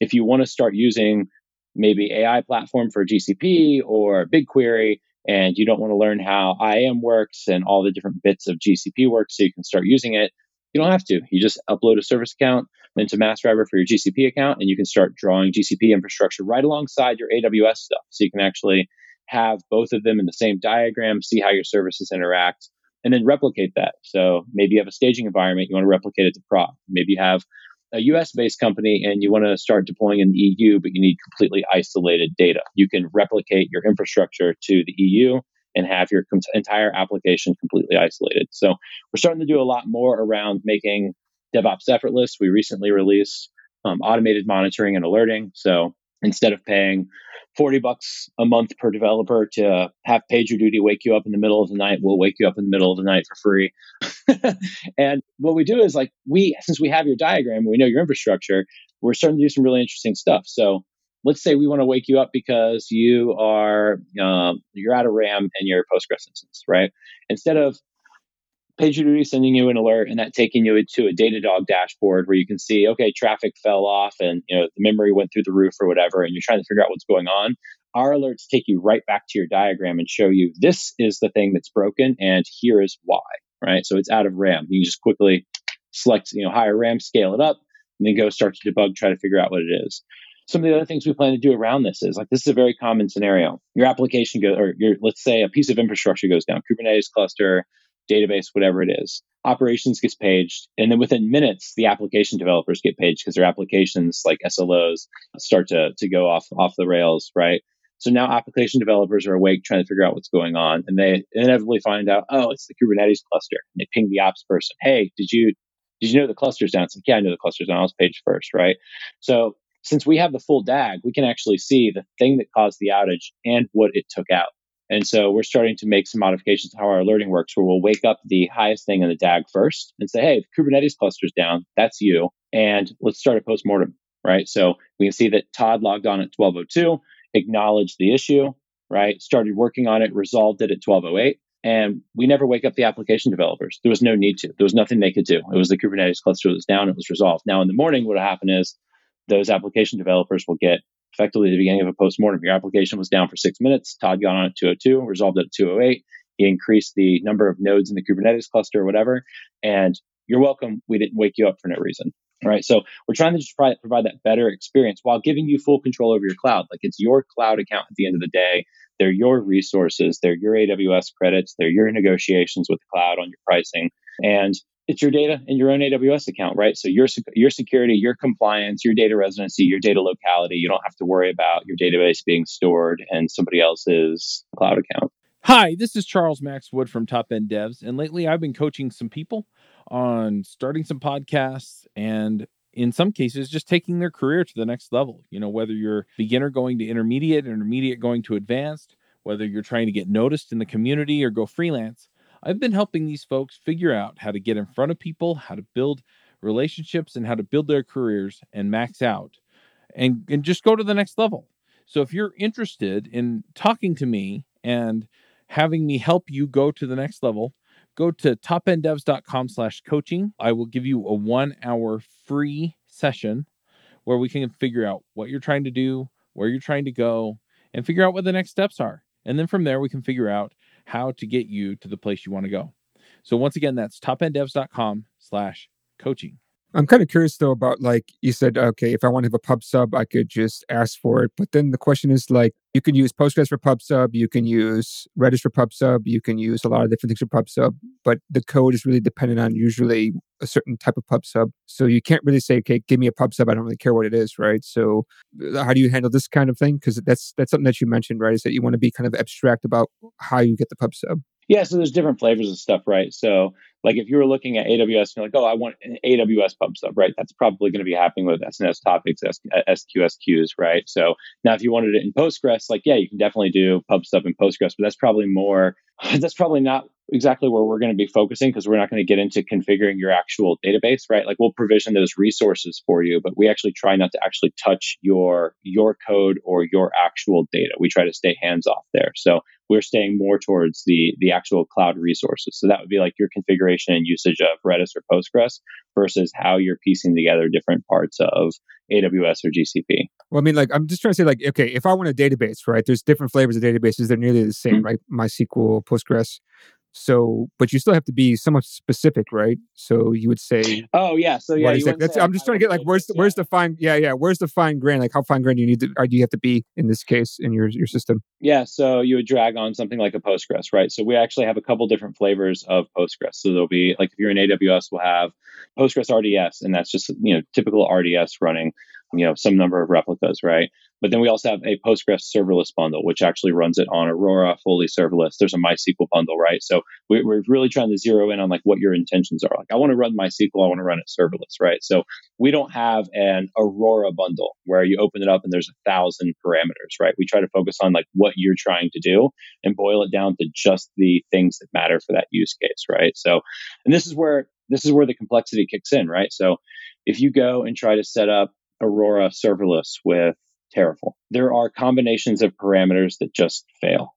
If you want to start using maybe AI platform for GCP or BigQuery, and you don't want to learn how IAM works and all the different bits of GCP work so you can start using it, you don't have to. You just upload a service account into Massdriver for your GCP account, and you can start drawing GCP infrastructure right alongside your AWS stuff. So you can actually have both of them in the same diagram, see how your services interact, and then replicate that. So maybe you have a staging environment, you want to replicate it to prod. Maybe you have a US based company and you want to start deploying in the EU, but you need completely isolated data. You can replicate your infrastructure to the EU and have your com- entire application completely isolated. So we're starting to do a lot more around making DevOps effortless. We recently released um, automated monitoring and alerting. So instead of paying 40 bucks a month per developer to have PagerDuty wake you up in the middle of the night. We'll wake you up in the middle of the night for free. and what we do is like we, since we have your diagram, we know your infrastructure, we're starting to do some really interesting stuff. So let's say we want to wake you up because you are, um, you're out of RAM in your Postgres instance, right? Instead of PagerDuty sending you an alert and that taking you to a Datadog dashboard where you can see, okay, traffic fell off and you know the memory went through the roof or whatever, and you're trying to figure out what's going on. Our alerts take you right back to your diagram and show you this is the thing that's broken and here is why. Right. So it's out of RAM. You just quickly select, you know, higher RAM, scale it up, and then go start to debug, try to figure out what it is. Some of the other things we plan to do around this is like this is a very common scenario. Your application goes, or your let's say a piece of infrastructure goes down, Kubernetes cluster, database, whatever it is. Operations gets paged, and then within minutes, the application developers get paged because their applications, like SLOs, start to to go off off the rails, right? So now application developers are awake trying to figure out what's going on, and they inevitably find out, oh, it's the Kubernetes cluster. And they ping the ops person, hey, did you did you know the cluster's down? It's like, yeah, I know the cluster's down. I was paged first, right? So since we have the full DAG, we can actually see the thing that caused the outage and what it took out. And so we're starting to make some modifications to how our alerting works, where we'll wake up the highest thing in the DAG first and say, hey, if Kubernetes cluster's down, that's you. And let's start a postmortem, right? So we can see that Todd logged on at 1202, acknowledged the issue, right? Started working on it, resolved it at 1208. And we never wake up the application developers. There was no need to. There was nothing they could do. It was the Kubernetes cluster that was down. It was resolved. Now in the morning, what will happen is those application developers will get effectively the beginning of a postmortem. Your application was down for six minutes. Todd got on at 202, resolved at 208. He increased the number of nodes in the Kubernetes cluster or whatever. And you're welcome. We didn't wake you up for no reason. Right. So we're trying to just provide, provide that better experience while giving you full control over your cloud. Like it's your cloud account at the end of the day. They're your resources. They're your AWS credits. They're your negotiations with the cloud on your pricing. And it's your data in your own AWS account, right? So your your security, your compliance, your data residency, your data locality. You don't have to worry about your database being stored in somebody else's cloud account. Hi, this is Charles Max Wood from Top End Devs, and lately I've been coaching some people on starting some podcasts and in some cases just taking their career to the next level. You know, whether you're beginner going to intermediate, intermediate going to advanced, whether you're trying to get noticed in the community or go freelance. I've been helping these folks figure out how to get in front of people, how to build relationships, and how to build their careers and max out. and, and just go to the next level. So if you're interested in talking to me and having me help you go to the next level, go to topenddevs.com slash coaching. I will give you a one hour free session where we can figure out what you're trying to do, where you're trying to go, and figure out what the next steps are. And then from there, we can figure out how to get you to the place you want to go. So once again, that's topenddevs.com slash coaching. I'm kind of curious though about like you said, okay, if I want to have a pub sub, I could just ask for it. But then the question is like, you can use Postgres for pub sub, you can use Redis for pub sub, you can use a lot of different things for pub sub, but the code is really dependent on usually a certain type of pub sub. So you can't really say, okay, give me a pub sub. I don't really care what it is, right? So uh, how do you handle this kind of thing? Because that's that's something that you mentioned, right? Is that you want to be kind of abstract about how you get the pub sub. Yeah, so there's different flavors of stuff, right? So like if you were looking at AWS, and you're like, oh, I want an AWS pub sub, right? That's probably going to be happening with SNS topics, SQS queues, uh, right? So now if you wanted it in Postgres, like, yeah, you can definitely do pub sub in Postgres, but that's probably more, that's probably not exactly where we're going to be focusing because we're not going to get into configuring your actual database, right? Like we'll provision those resources for you, but we actually try not to actually touch your your code or your actual data. We try to stay hands off there. So we're staying more towards the the actual cloud resources. So that would be like your configuration and usage of Redis or Postgres versus how you're piecing together different parts of AWS or GCP. Well, I mean, like I'm just trying to say, like, okay, if I want a database, right? There's different flavors of databases. They're nearly the same, mm-hmm. right? MySQL, Postgres. So, but you still have to be somewhat specific, right? So you would say, oh yeah, so yeah, That's, I'm just trying to get like, where's the, where's the fine? Yeah, yeah, where's the fine grain? Like, how fine grain do you need to? Or do you have to be in this case in your your system? Yeah, so you would drag on something like a Postgres, right? So we actually have a couple different flavors of Postgres. So there'll be like if you're in AWS, we'll have Postgres RDS, and that's just you know typical RDS running you know some number of replicas, right? But then we also have a Postgres serverless bundle, which actually runs it on Aurora, fully serverless. There's a MySQL bundle, right? So we, are really trying to zero in on like what your intentions are. Like, I want to run MySQL, I want to run it serverless, right? So we don't have an Aurora bundle where you open it up and there's a thousand parameters, right? We try to focus on like what you're trying to do and boil it down to just the things that matter for that use case, right? So, and this is where this is where the complexity kicks in, right? So if you go and try to set up Aurora serverless with Terraform. There are combinations of parameters that just fail.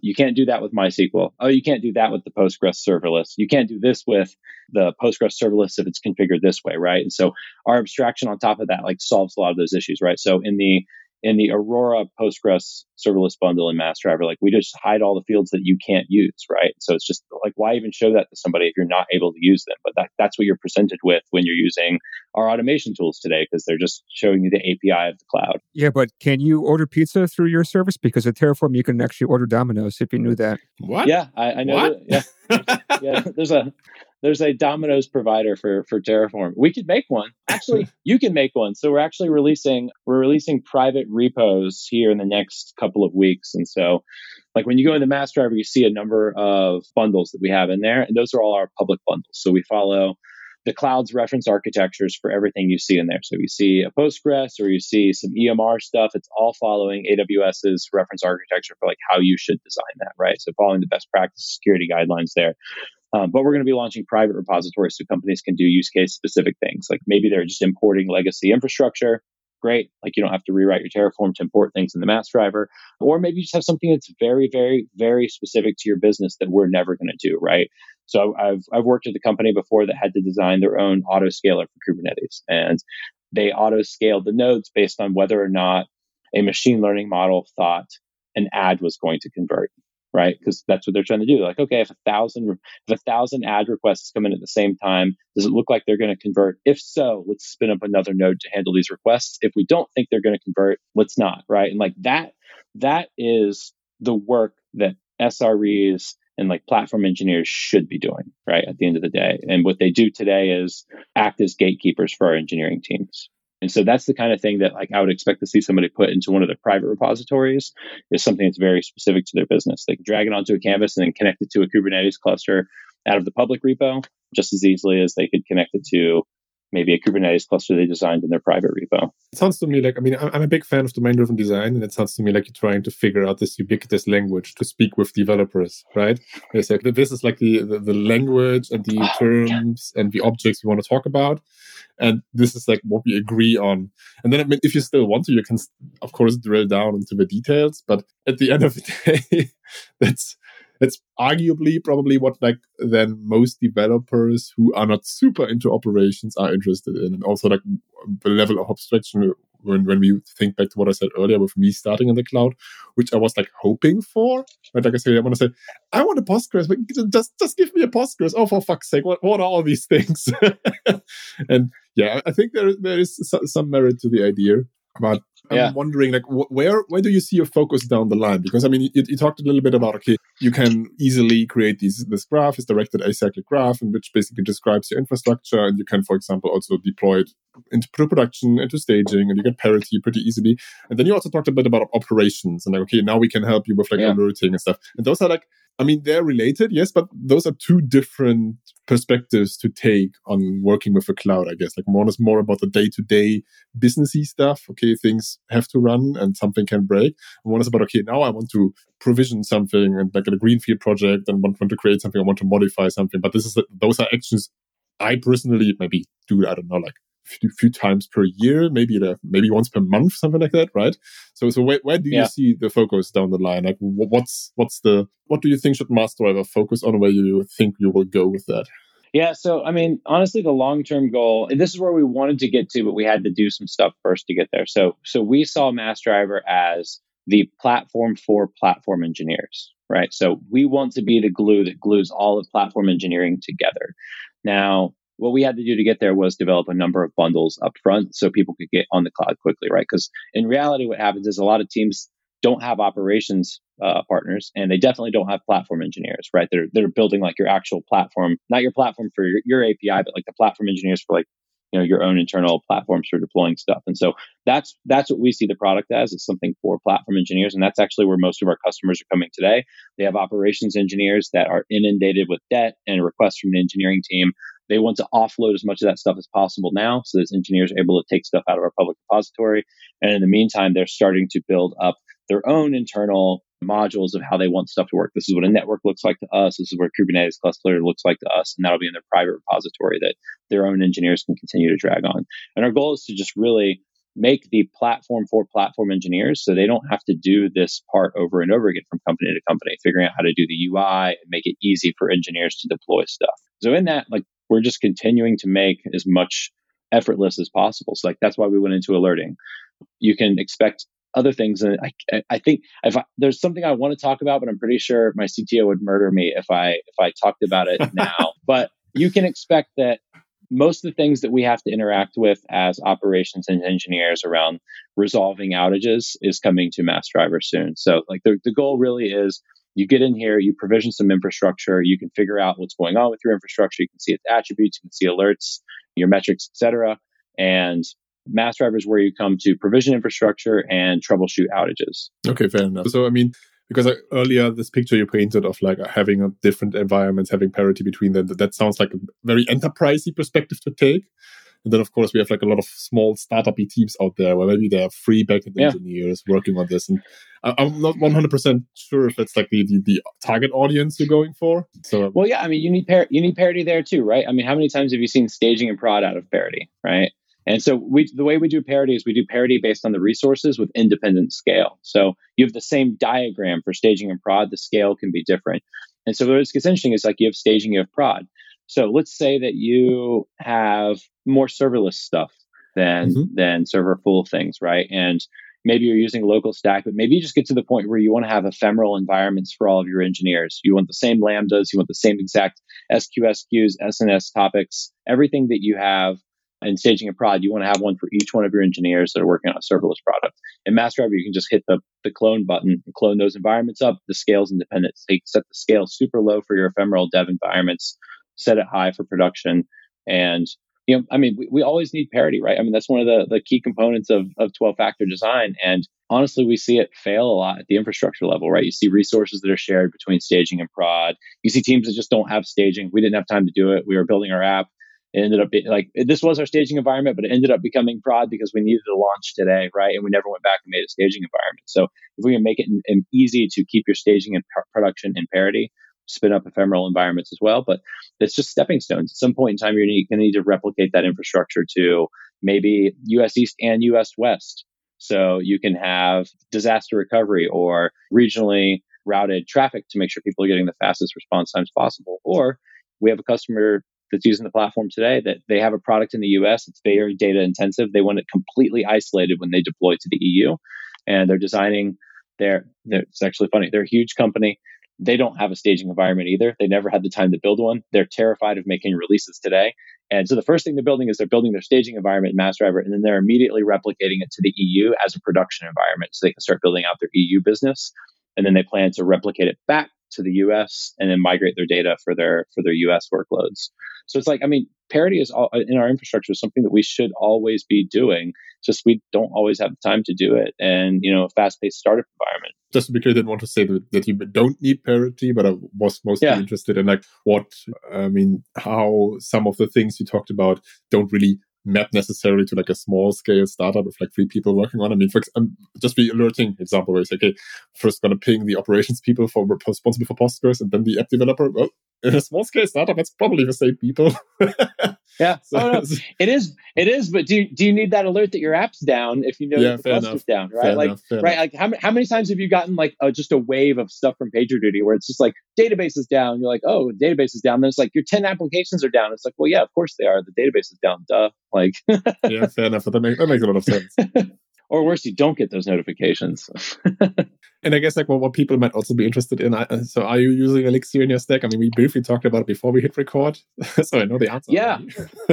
You can't do that with MySQL. Oh, you can't do that with the Postgres serverless. You can't do this with the Postgres serverless if it's configured this way, right? And so our abstraction on top of that like solves a lot of those issues, right? So in the in the Aurora Postgres serverless bundle in Massdriver, like we just hide all the fields that you can't use, right? So it's just like, why even show that to somebody if you're not able to use them? But that, that's what you're presented with when you're using our automation tools today, because they're just showing you the API of the cloud. Yeah, but can you order pizza through your service? Because at Terraform, you can actually order Domino's if you knew that. What? Yeah, I, I know. That, yeah, yeah. There's a there's a Domino's provider for for Terraform. We could make one. Actually, you can make one. So we're actually releasing we're releasing private repos here in the next couple of weeks. And so like when you go into Massdriver, you see a number of bundles that we have in there, and those are all our public bundles. So we follow the cloud's reference architectures for everything you see in there. So you see a Postgres or you see some EMR stuff. It's all following AWS's reference architecture for like how you should design that, right? So following the best practice security guidelines there. Um, but we're going to be launching private repositories so companies can do use case specific things. Like maybe they're just importing legacy infrastructure. Great. Like you don't have to rewrite your Terraform to import things in the Massdriver. Or maybe you just have something that's very, very, very specific to your business that we're never going to do, right? So I've, I've worked at a company before that had to design their own auto scaler for Kubernetes. And they auto scaled the nodes based on whether or not a machine learning model thought an ad was going to convert right? Because that's what they're trying to do. They're like, okay, if a thousand if a thousand ad requests come in at the same time, does it look like they're going to convert? If so, let's spin up another node to handle these requests. If we don't think they're going to convert, let's not, right? And like that, that is the work that SREs and like platform engineers should be doing, right? At the end of the day. And what they do today is act as gatekeepers for our engineering teams. And so that's the kind of thing that like I would expect to see somebody put into one of their private repositories is something that's very specific to their business. They can drag it onto a canvas and then connect it to a Kubernetes cluster out of the public repo just as easily as they could connect it to maybe a Kubernetes cluster they designed in their private repo. It sounds to me like, I mean, I'm a big fan of domain driven design, and it sounds to me like you're trying to figure out this ubiquitous language to speak with developers, right? It's like, this is like the, the, the language and the terms and the objects we want to talk about. And this is like what we agree on. And then, I mean, if you still want to, you can, of course, drill down into the details. But at the end of the day, that's that's arguably probably what like then most developers who are not super into operations are interested in and also like the level of abstraction when, when we think back to what I said earlier with me starting in the cloud, which I was like hoping for. But like I said, I want to say, I want a Postgres, but just just give me a Postgres. Oh, for fuck's sake, what, what are all these things? and yeah, I think there there is some merit to the idea. But I'm yeah. wondering, like, wh- where where do you see your focus down the line? Because I mean, you, you, talked a little bit about okay, you can easily create these this graph, is directed acyclic graph, in which basically describes your infrastructure, and you can, for example, also deploy it into production, into staging, and you get parity pretty easily. And then you also talked a bit about operations, and like, okay, now we can help you with like yeah. alerting and stuff. And those are like I mean, they're related, yes, but those are two different perspectives to take on working with a cloud, I guess. Like one is more about the day to day businessy stuff. Okay, things have to run and something can break. And one is about, okay, now I want to provision something and like a greenfield project and want, want to create something, I want to modify something. But this is, those are actions I personally maybe do, I don't know, like few, few times per year, maybe maybe once per month, something like that, right? So, so where, where do you yeah. see the focus down the line? Like, what's what's the what do you think should Massdriver focus on? Where you think you will go with that? Yeah, so I mean, honestly, the long term goal. and This is where we wanted to get to, but we had to do some stuff first to get there. So, so we saw Massdriver as the platform for platform engineers, right? So we want to be the glue that glues all of platform engineering together. Now, what we had to do to get there was develop a number of bundles up front so people could get on the cloud quickly, right? Because in reality, what happens is a lot of teams don't have operations uh, partners and they definitely don't have platform engineers, right? They're, they're building like your actual platform, not your platform for your, your API, but like the platform engineers for like, you know, your own internal platforms for deploying stuff. And so that's, that's what we see the product as. It's something for platform engineers. And that's actually where most of our customers are coming today. They have operations engineers that are inundated with debt and requests from the engineering team they want to offload as much of that stuff as possible now so that engineers are able to take stuff out of our public repository. And in the meantime, they're starting to build up their own internal modules of how they want stuff to work. This is what a network looks like to us. This is what Kubernetes cluster looks like to us. And that'll be in their private repository that their own engineers can continue to drag on. And our goal is to just really make the platform for platform engineers so they don't have to do this part over and over again from company to company, figuring out how to do the UI and make it easy for engineers to deploy stuff. So in that, like we're just continuing to make as much effortless as possible. So like that's why we went into alerting. You can expect other things, and I, I think if I, there's something I want to talk about, but I'm pretty sure my CTO would murder me if I if I talked about it now. but you can expect that most of the things that we have to interact with as operations and engineers around resolving outages is coming to Massdriver soon. So like the, the goal really is you get in here, you provision some infrastructure, you can figure out what's going on with your infrastructure, you can see its attributes, you can see alerts, your metrics, etc. And Massdriver is where you come to provision infrastructure and troubleshoot outages. Okay, fair enough. So I mean, because I, earlier this picture you painted of like having a different environments, having parity between them, that sounds like a very enterprisey perspective to take. And then, of course, we have like a lot of small startup teams out there where maybe they are free backend yeah. engineers working on this. And I'm not 100% sure if that's like the, the, the, target audience you're going for. So, um, well, yeah, I mean, you need par- you need parity there too, right? I mean, how many times have you seen staging and prod out of parity, right? And so we, the way we do parity is we do parity based on the resources with independent scale. So you have the same diagram for staging and prod, the scale can be different. And so what gets interesting is like you have staging, you have prod. So let's say that you have more serverless stuff than mm-hmm. than server full things, right? And maybe you're using local stack, but maybe you just get to the point where you want to have ephemeral environments for all of your engineers. You want the same lambdas, you want the same exact SQS SQSQs, SNS topics, everything that you have in staging a prod, you want to have one for each one of your engineers that are working on a serverless product. In Massdriver, you can just hit the, the clone button and clone those environments up. The scale's independent. So you set the scale super low for your ephemeral dev environments, set it high for production, and you know, I mean, we, we always need parity, right? I mean, that's one of the, the key components of, of 12 factor design. And honestly, we see it fail a lot at the infrastructure level, right? You see resources that are shared between staging and prod. You see teams that just don't have staging. We didn't have time to do it. We were building our app It ended up being like this was our staging environment, but it ended up becoming prod because we needed to launch today, right? And we never went back and made a staging environment. So if we can make it in, in easy to keep your staging and pr- production in parity, spin up ephemeral environments as well. But it's just stepping stones. At some point in time, you're going to need to replicate that infrastructure to maybe US East and US West. So you can have disaster recovery or regionally routed traffic to make sure people are getting the fastest response times possible. Or we have a customer that's using the platform today that they have a product in the US. It's very data intensive. They want it completely isolated when they deploy to the EU. And they're designing their, it's actually funny, they're a huge company. They don't have a staging environment either. They never had the time to build one. They're terrified of making releases today. And so the first thing they're building is they're building their staging environment in Massdriver, and then they're immediately replicating it to the EU as a production environment so they can start building out their EU business. And then they plan to replicate it back to the US and then migrate their data for their for their US workloads. So it's like, I mean, parity is all, in our infrastructure is something that we should always be doing. Just we don't always have the time to do it, and you know, a fast-paced startup environment. Just to be clear, I didn't want to say that, that you don't need parity, but I was mostly yeah. interested in like what I mean, how some of the things you talked about don't really map necessarily to like a small scale startup with like three people working on. I mean, for um, just the alerting example where it's like, okay, first gonna ping the operations people for responsible for Postgres and then the app developer. Well, in a small scale startup, it's probably the same people. yeah, so, oh, no. it is. It is. But do you, do you need that alert that your app's down if you know yeah, the cluster's down? Right, fair like enough, right. Enough. Like how how many times have you gotten like uh, just a wave of stuff from PagerDuty where it's just like database is down. You're like, oh, database is down. Then it's like your ten applications are down. It's like, well, yeah, of course they are. The database is down. Duh. Like, yeah, fair enough. But that makes that makes a lot of sense. or worse, you don't get those notifications. And I guess like what, what people might also be interested in. Uh, so, are you using Elixir in your stack? I mean, we briefly talked about it before we hit record, so I know the answer. Yeah,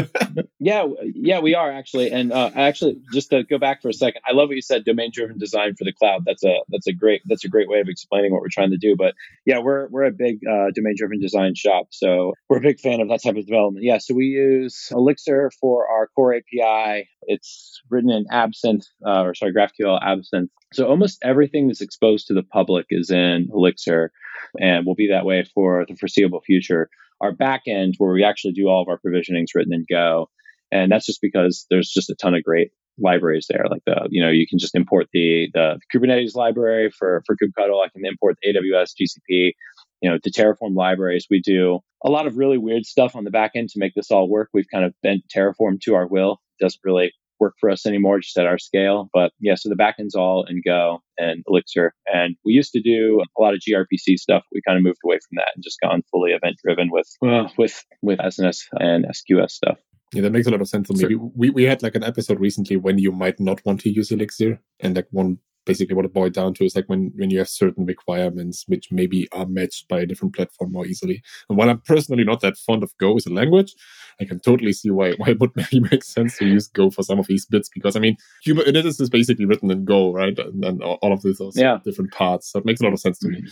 yeah, yeah, we are actually. And uh, actually, just to go back for a second, I love what you said: domain-driven design for the cloud. That's a that's a great that's a great way of explaining what we're trying to do. But yeah, we're we're a big uh, domain-driven design shop, so we're a big fan of that type of development. Yeah, so we use Elixir for our core API. It's written in Absinthe, uh, or sorry, GraphQL Absinthe. So almost everything that's exposed to the public is in Elixir and will be that way for the foreseeable future. Our backend, where we actually do all of our provisioning, is written in Go. And that's just because there's just a ton of great libraries there. Like the, you know, you can just import the the Kubernetes library for for kubectl. I can import the AWS GCP, you know, the Terraform libraries. We do a lot of really weird stuff on the back end to make this all work. We've kind of bent Terraform to our will. It doesn't really work for us anymore just at our scale. But yeah, so the backend's all in Go and Elixir. And we used to do a lot of gRPC stuff. We kind of moved away from that and just gone fully event driven with uh, with with SNS and SQS stuff. Yeah, that makes a lot of sense to me. So, we, we had like an episode recently when you might not want to use Elixir, and like one basically what it boiled down to is like when, when you have certain requirements which maybe are matched by a different platform more easily. And while I'm personally not that fond of Go as a language, I can totally see why, why it would maybe make sense to use Go for some of these bits because I mean, Kubernetes is basically written in Go, right? And then all of these yeah. different parts. So it makes a lot of sense to me.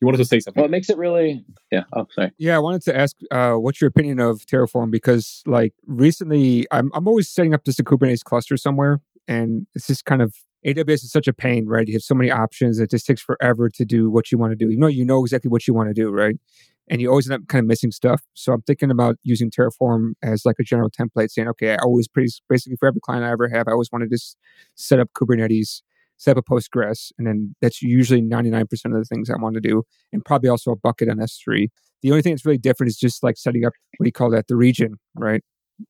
You wanted to say something? Well, it makes it really, yeah. Oh, sorry. Yeah, I wanted to ask, uh, what's your opinion of Terraform? Because like recently, I'm I'm always setting up just a Kubernetes cluster somewhere, and it's just kind of AWS is such a pain, right? You have so many options. It just takes forever to do what you want to do. You know, you know exactly what you want to do, right? And you always end up kind of missing stuff. So I'm thinking about using Terraform as like a general template, saying, okay, I always pretty basically for every client I ever have, I always want to just set up Kubernetes, set up a Postgres, and then that's usually 99% of the things I want to do, and probably also a bucket on S3. The only thing that's really different is just like setting up what do you call that, the region, right?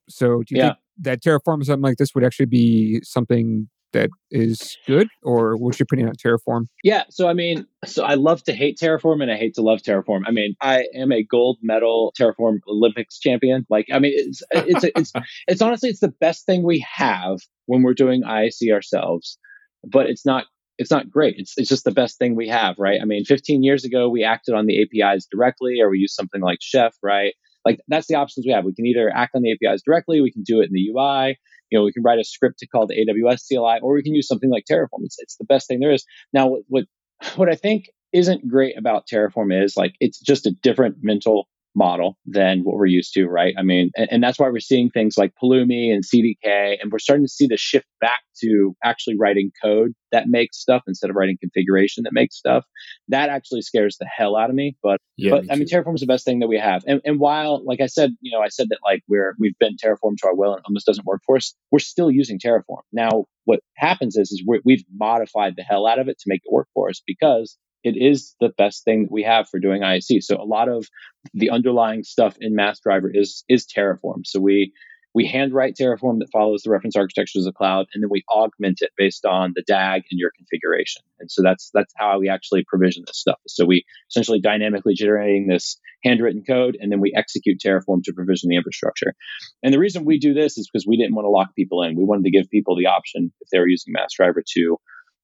So do you yeah. think that Terraform or something like this would actually be something that is good, or what's your opinion on Terraform? Yeah, so I mean, so I love to hate Terraform and I hate to love Terraform. I mean, I am a gold medal Terraform Olympics champion. Like, I mean, it's it's it's it's honestly it's the best thing we have when we're doing IAC ourselves, but it's not it's not great. It's it's just the best thing we have, right? I mean, 15 years ago we acted on the APIs directly, or we used something like Chef, right? Like that's the options we have. We can either act on the APIs directly, we can do it in the UI, you know, we can write a script to call the AWS CLI, or we can use something like Terraform. It's, it's the best thing there is. Now, what, what, what I think isn't great about Terraform is like it's just a different mental model than what we're used to, right? I mean, and, and, that's why we're seeing things like Pulumi and CDK, and we're starting to see the shift back to actually writing code that makes stuff instead of writing configuration that makes stuff. That actually scares the hell out of me. But, yeah, but me I mean, Terraform is the best thing that we have. And, and while, like I said, you know, I said that like we're we've been Terraform to our will and almost doesn't work for us, we're still using Terraform. Now, what happens is is we've modified the hell out of it to make it work for us because it is the best thing that we have for doing IAC. So a lot of the underlying stuff in Massdriver is is Terraform. So we we handwrite Terraform that follows the reference architectures of cloud, and then we augment it based on the DAG and your configuration. And so that's that's how we actually provision this stuff. So we essentially dynamically generating this handwritten code, and then we execute Terraform to provision the infrastructure. And the reason we do this is because we didn't want to lock people in. We wanted to give people the option if they were using Massdriver to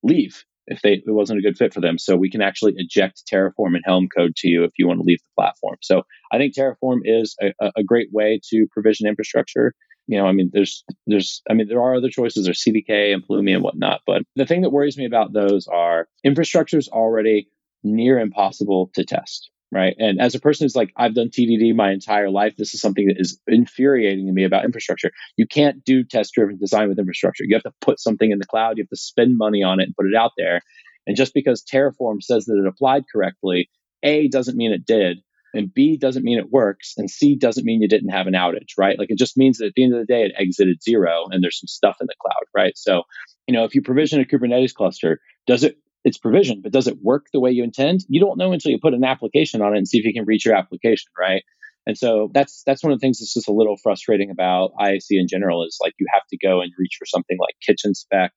leave if they, it wasn't a good fit for them. So we can actually eject Terraform and Helm code to you if you want to leave the platform. So I think Terraform is a, a great way to provision infrastructure. You know, I mean, there's, there's, I mean, there are other choices. There's CDK and Pulumi and whatnot. But the thing that worries me about those are infrastructure is already near impossible to test right? And as a person who's like, I've done TDD my entire life, this is something that is infuriating to me about infrastructure. You can't do test driven design with infrastructure. You have to put something in the cloud, you have to spend money on it and put it out there. And just because Terraform says that it applied correctly, A doesn't mean it did. And B doesn't mean it works. And C doesn't mean you didn't have an outage, right? Like it just means that at the end of the day, it exited zero and there's some stuff in the cloud, right? So, you know, if you provision a Kubernetes cluster, does it it's provision, but does it work the way you intend? You don't know until you put an application on it and see if you can reach your application, right? And so that's that's one of the things that's just a little frustrating about IAC in general is like you have to go and reach for something like Kitchen Spec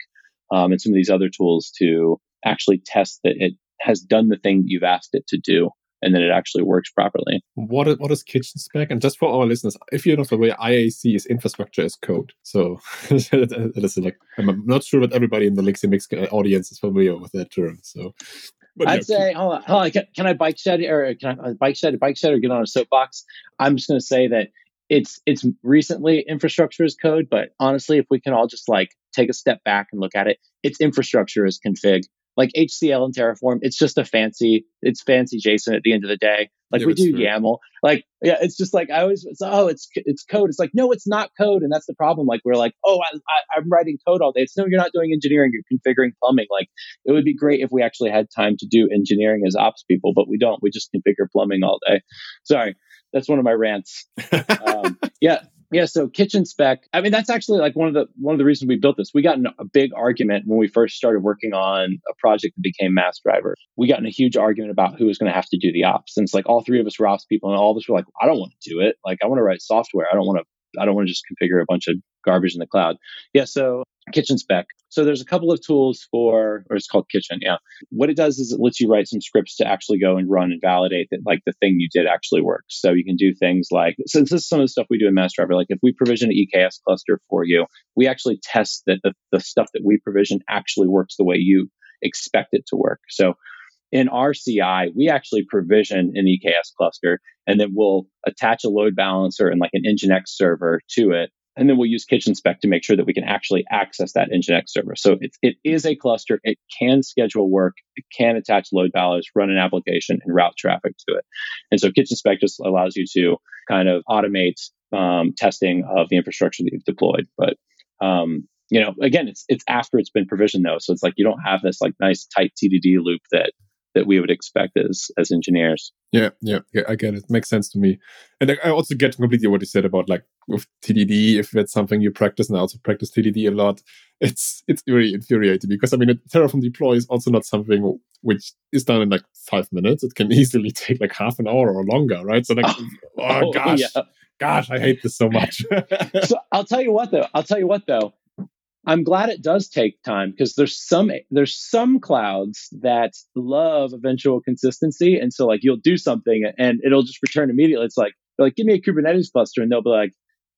um, and some of these other tools to actually test that it has done the thing that you've asked it to do and then it actually works properly. What is, what is kitchen spec? And just for our listeners, if you're not familiar, IAC is infrastructure as code. So it is like I'm not sure that everybody in the Elixir Mix uh, audience is familiar with that term. So. But I'd yeah, say, hold on, hold on. Can, can, I bike shed or can I bike shed, bike shed, or get on a soapbox? I'm just going to say that it's it's recently infrastructure as code, but honestly, if we can all just like take a step back and look at it, it's infrastructure as config like HCL and Terraform, it's just a fancy, it's fancy JSON at the end of the day. Like we do true. YAML. Like, yeah, it's just like I always, it's, oh, it's it's code. It's like, no, it's not code, and that's the problem. Like we're like, oh, I, I, I'm writing code all day. It's no, you're not doing engineering. You're configuring plumbing. Like it would be great if we actually had time to do engineering as ops people, but we don't. We just configure plumbing all day. Sorry, that's one of my rants. um, yeah, yeah, so kitchen spec. I mean, that's actually like one of the one of the reasons we built this. We got in a big argument when we first started working on a project that became Massdriver. We got in a huge argument about who was going to have to do the ops. It's like all three of us were ops people, and all of us were like, I don't want to do it. Like, I want to write software. I don't want to. I don't want to just configure a bunch of garbage in the cloud. Yeah, so kitchen spec. So there's a couple of tools for, or it's called kitchen. Yeah. What it does is it lets you write some scripts to actually go and run and validate that like the thing you did actually works. So you can do things like, since this is some of the stuff we do in Massdriver, like if we provision an EKS cluster for you, we actually test that the, the stuff that we provision actually works the way you expect it to work. So in our CI, we actually provision an EKS cluster and then we'll attach a load balancer and like an Nginx server to it and then we'll use kitchen spec to make sure that we can actually access that Nginx server. So it, it is a cluster. It can schedule work. It can attach load balancers, run an application, and route traffic to it. And so kitchen spec just allows you to kind of automate um, testing of the infrastructure that you've deployed. But um, you know, again, it's it's after it's been provisioned though, so it's like you don't have this like nice tight TDD loop that that we would expect as as engineers. Yeah, yeah, yeah, I get it. Makes sense to me. And I also get completely what you said about like with TDD, if that's something you practice, and I also practice TDD a lot, it's it's very infuriating because I mean, a Terraform deploy is also not something which is done in like five minutes. It can easily take like half an hour or longer, right? So like, oh, oh gosh, yeah. gosh, I hate this so much. so I'll tell you what though. I'll tell you what though. I'm glad it does take time because there's some there's some clouds that love eventual consistency, and so like you'll do something and it'll just return immediately. It's like like give me a Kubernetes cluster, and they'll be like,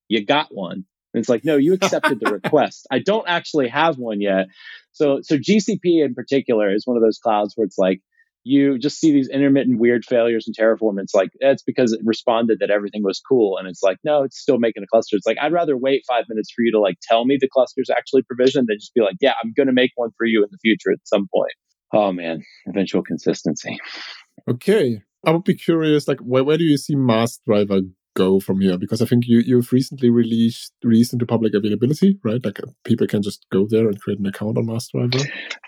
you got one. And it's like, no, you accepted the request. I don't actually have one yet. So so GCP in particular is one of those clouds where it's like you just see these intermittent weird failures in Terraform. It's like, that's because it responded that everything was cool. And it's like, no, it's still making a cluster. It's like, I'd rather wait five minutes for you to like tell me the cluster's actually provisioned than just be like, yeah, I'm going to make one for you in the future at some point. Oh man, eventual consistency. Okay. I would be curious, like, where, where do you see Massdriver go from here? Because I think you, you've recently released recent to public availability, right? Like people can just go there and create an account on Massdriver.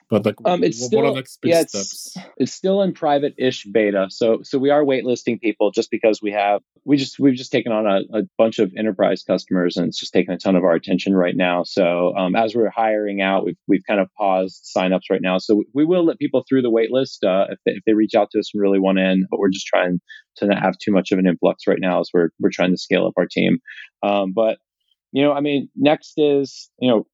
But like, um, it's what still, are next big yeah, steps? It's, it's still in private-ish beta. So so we are waitlisting people just because we have we just we've just taken on a, a bunch of enterprise customers and it's just taken a ton of our attention right now. So um, as we're hiring out, we've we've kind of paused signups right now. So we will let people through the waitlist uh, if they, if they reach out to us and really want in. But we're just trying to not have too much of an influx right now as we're we're trying to scale up our team. Um, but you know, I mean, next is you know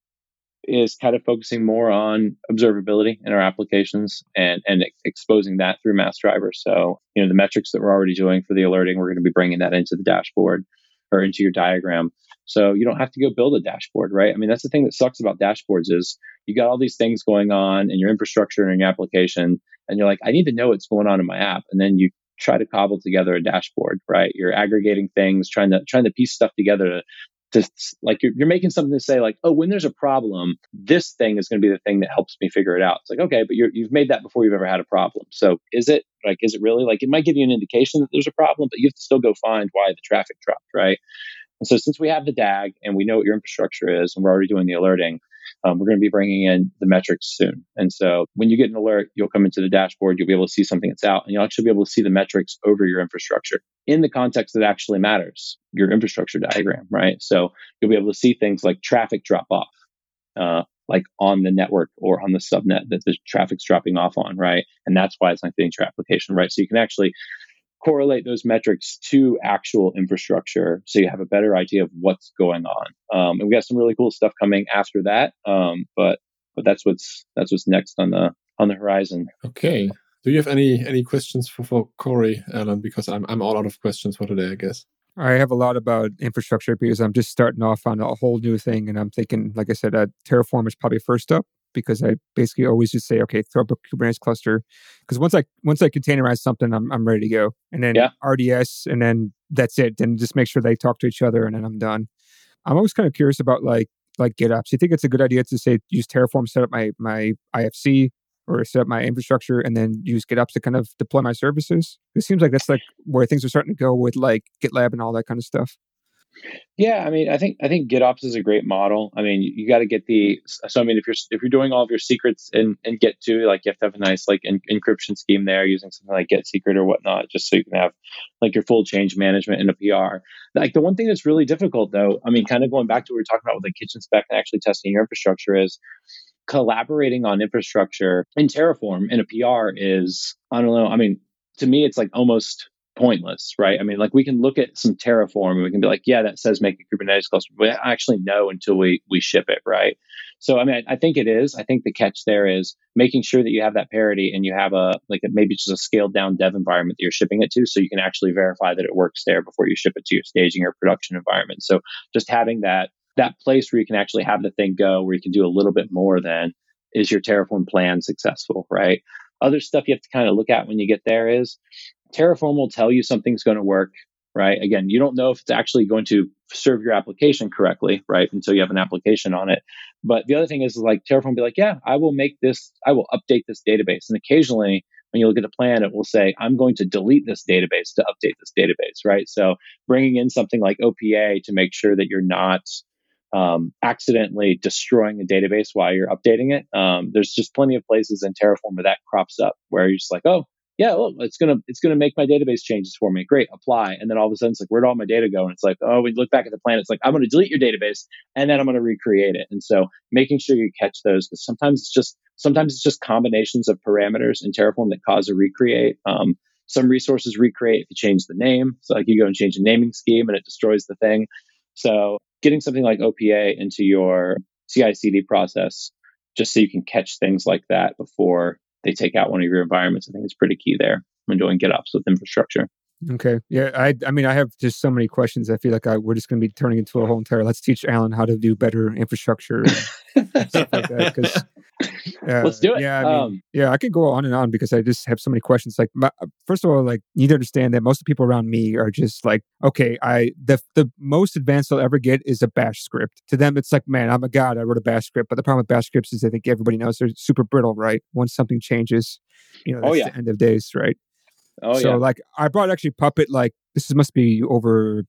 is kind of focusing more on observability in our applications and and exposing that through mass Massdriver. So you know, the metrics that we're already doing for the alerting, we're going to be bringing that into the dashboard or into your diagram. So you don't have to go build a dashboard, right? I mean, that's the thing that sucks about dashboards is you got all these things going on in your infrastructure and in your application, and you're like, I need to know what's going on in my app, and then you try to cobble together a dashboard, right? You're aggregating things, trying to trying to piece stuff together to, like you're, you're making something to say like, oh, when there's a problem, this thing is going to be the thing that helps me figure it out. It's like okay, but you have made that before you've ever had a problem. So is it like is it really like it might give you an indication that there's a problem, but you have to still go find why the traffic dropped, right? And so since we have the DAG and we know what your infrastructure is, and we're already doing the alerting, um, we're going to be bringing in the metrics soon. And so when you get an alert, you'll come into the dashboard, you'll be able to see something that's out, and you'll actually be able to see the metrics over your infrastructure in the context that actually matters, your infrastructure diagram, right? So you'll be able to see things like traffic drop off. Uh, like on the network or on the subnet that the traffic's dropping off on, right? And that's why it's not getting your application, right? So you can actually correlate those metrics to actual infrastructure so you have a better idea of what's going on. Um, and we got some really cool stuff coming after that um, but but that's what's that's what's next on the on the horizon. Okay. Do you have any any questions for, for Cory Allen? Because i'm i'm all out of questions for today i guess. I have a lot about infrastructure because I'm just starting off on a whole new thing, and I'm thinking, like I said, uh, Terraform is probably first up because I basically always just say, okay, throw up a Kubernetes cluster. Because once I once I containerize something, I'm I'm ready to go. And then yeah. RDS, and then that's it. Then just make sure they talk to each other, and then I'm done. I'm always kind of curious about like like GitOps. You think it's a good idea to say use Terraform, set up my my IFC, or set up my infrastructure, and then use GitOps to kind of deploy my services? It seems like that's like where things are starting to go with like GitLab and all that kind of stuff. Yeah, I mean, I think I think GitOps is a great model. I mean, you, you got to get the so I mean, if you're if you're doing all of your secrets in in Git2, like you have to have a nice like in, encryption scheme there using something like git-secret or whatnot, just so you can have like your full change management in a PR. Like the one thing that's really difficult though, I mean, kind of going back to what we were talking about with the kitchen spec and actually testing your infrastructure is collaborating on infrastructure in Terraform in a PR is I don't know. I mean, to me, it's like almost pointless, right? I mean, like we can look at some Terraform and we can be like, yeah, that says make a Kubernetes cluster. But actually know until we we ship it, right? So I mean, I, I, think it is. I think the catch there is making sure that you have that parity and you have a like maybe just a scaled down dev environment that you're shipping it to, so you can actually verify that it works there before you ship it to your staging or production environment. So just having that that place where you can actually have the thing go, where you can do a little bit more than is your Terraform plan successful, right? Other stuff you have to kind of look at when you get there is Terraform will tell you something's going to work, right? Again, you don't know if it's actually going to serve your application correctly, right? Until you have an application on it. But the other thing is like Terraform will be like, yeah, I will make this, I will update this database. And occasionally when you look at a plan, it will say, I'm going to delete this database to update this database, right? So bringing in something like OPA to make sure that you're not um, accidentally destroying a database while you're updating it. Um, there's just plenty of places in Terraform where that crops up where you're just like, oh, yeah, look, it's gonna it's gonna make my database changes for me. Great, apply, and then all of a sudden it's like, where'd all my data go? And it's like, oh, we look back at the plan. It's like I'm gonna delete your database, and then I'm gonna recreate it. And so making sure you catch those because sometimes it's just sometimes it's just combinations of parameters in Terraform that cause a recreate. Um, some resources recreate if you change the name. So like you go and change the naming scheme and it destroys the thing. So getting something like OPA into your CI/CD process just so you can catch things like that before they take out one of your environments. I think it's pretty key there when doing GitOps with infrastructure. Okay. Yeah. I I mean, I have just so many questions. I feel like I, we're just going to be turning into a whole entire let's teach Allen how to do better infrastructure and stuff like that. Because uh, let's do it. Yeah. I mean, um, yeah. I can go on and on because I just have so many questions. Like, my, first of all, like you need to understand that most of the people around me are just like, okay, I the the most advanced they'll ever get is a Bash script. To them, it's like, man, I'm a god. I wrote a Bash script. But the problem with Bash scripts is I think everybody knows they're super brittle, right? Once something changes, you know, oh, that's oh, yeah. the end of days, right? Oh so yeah. like I brought actually Puppet like this must be over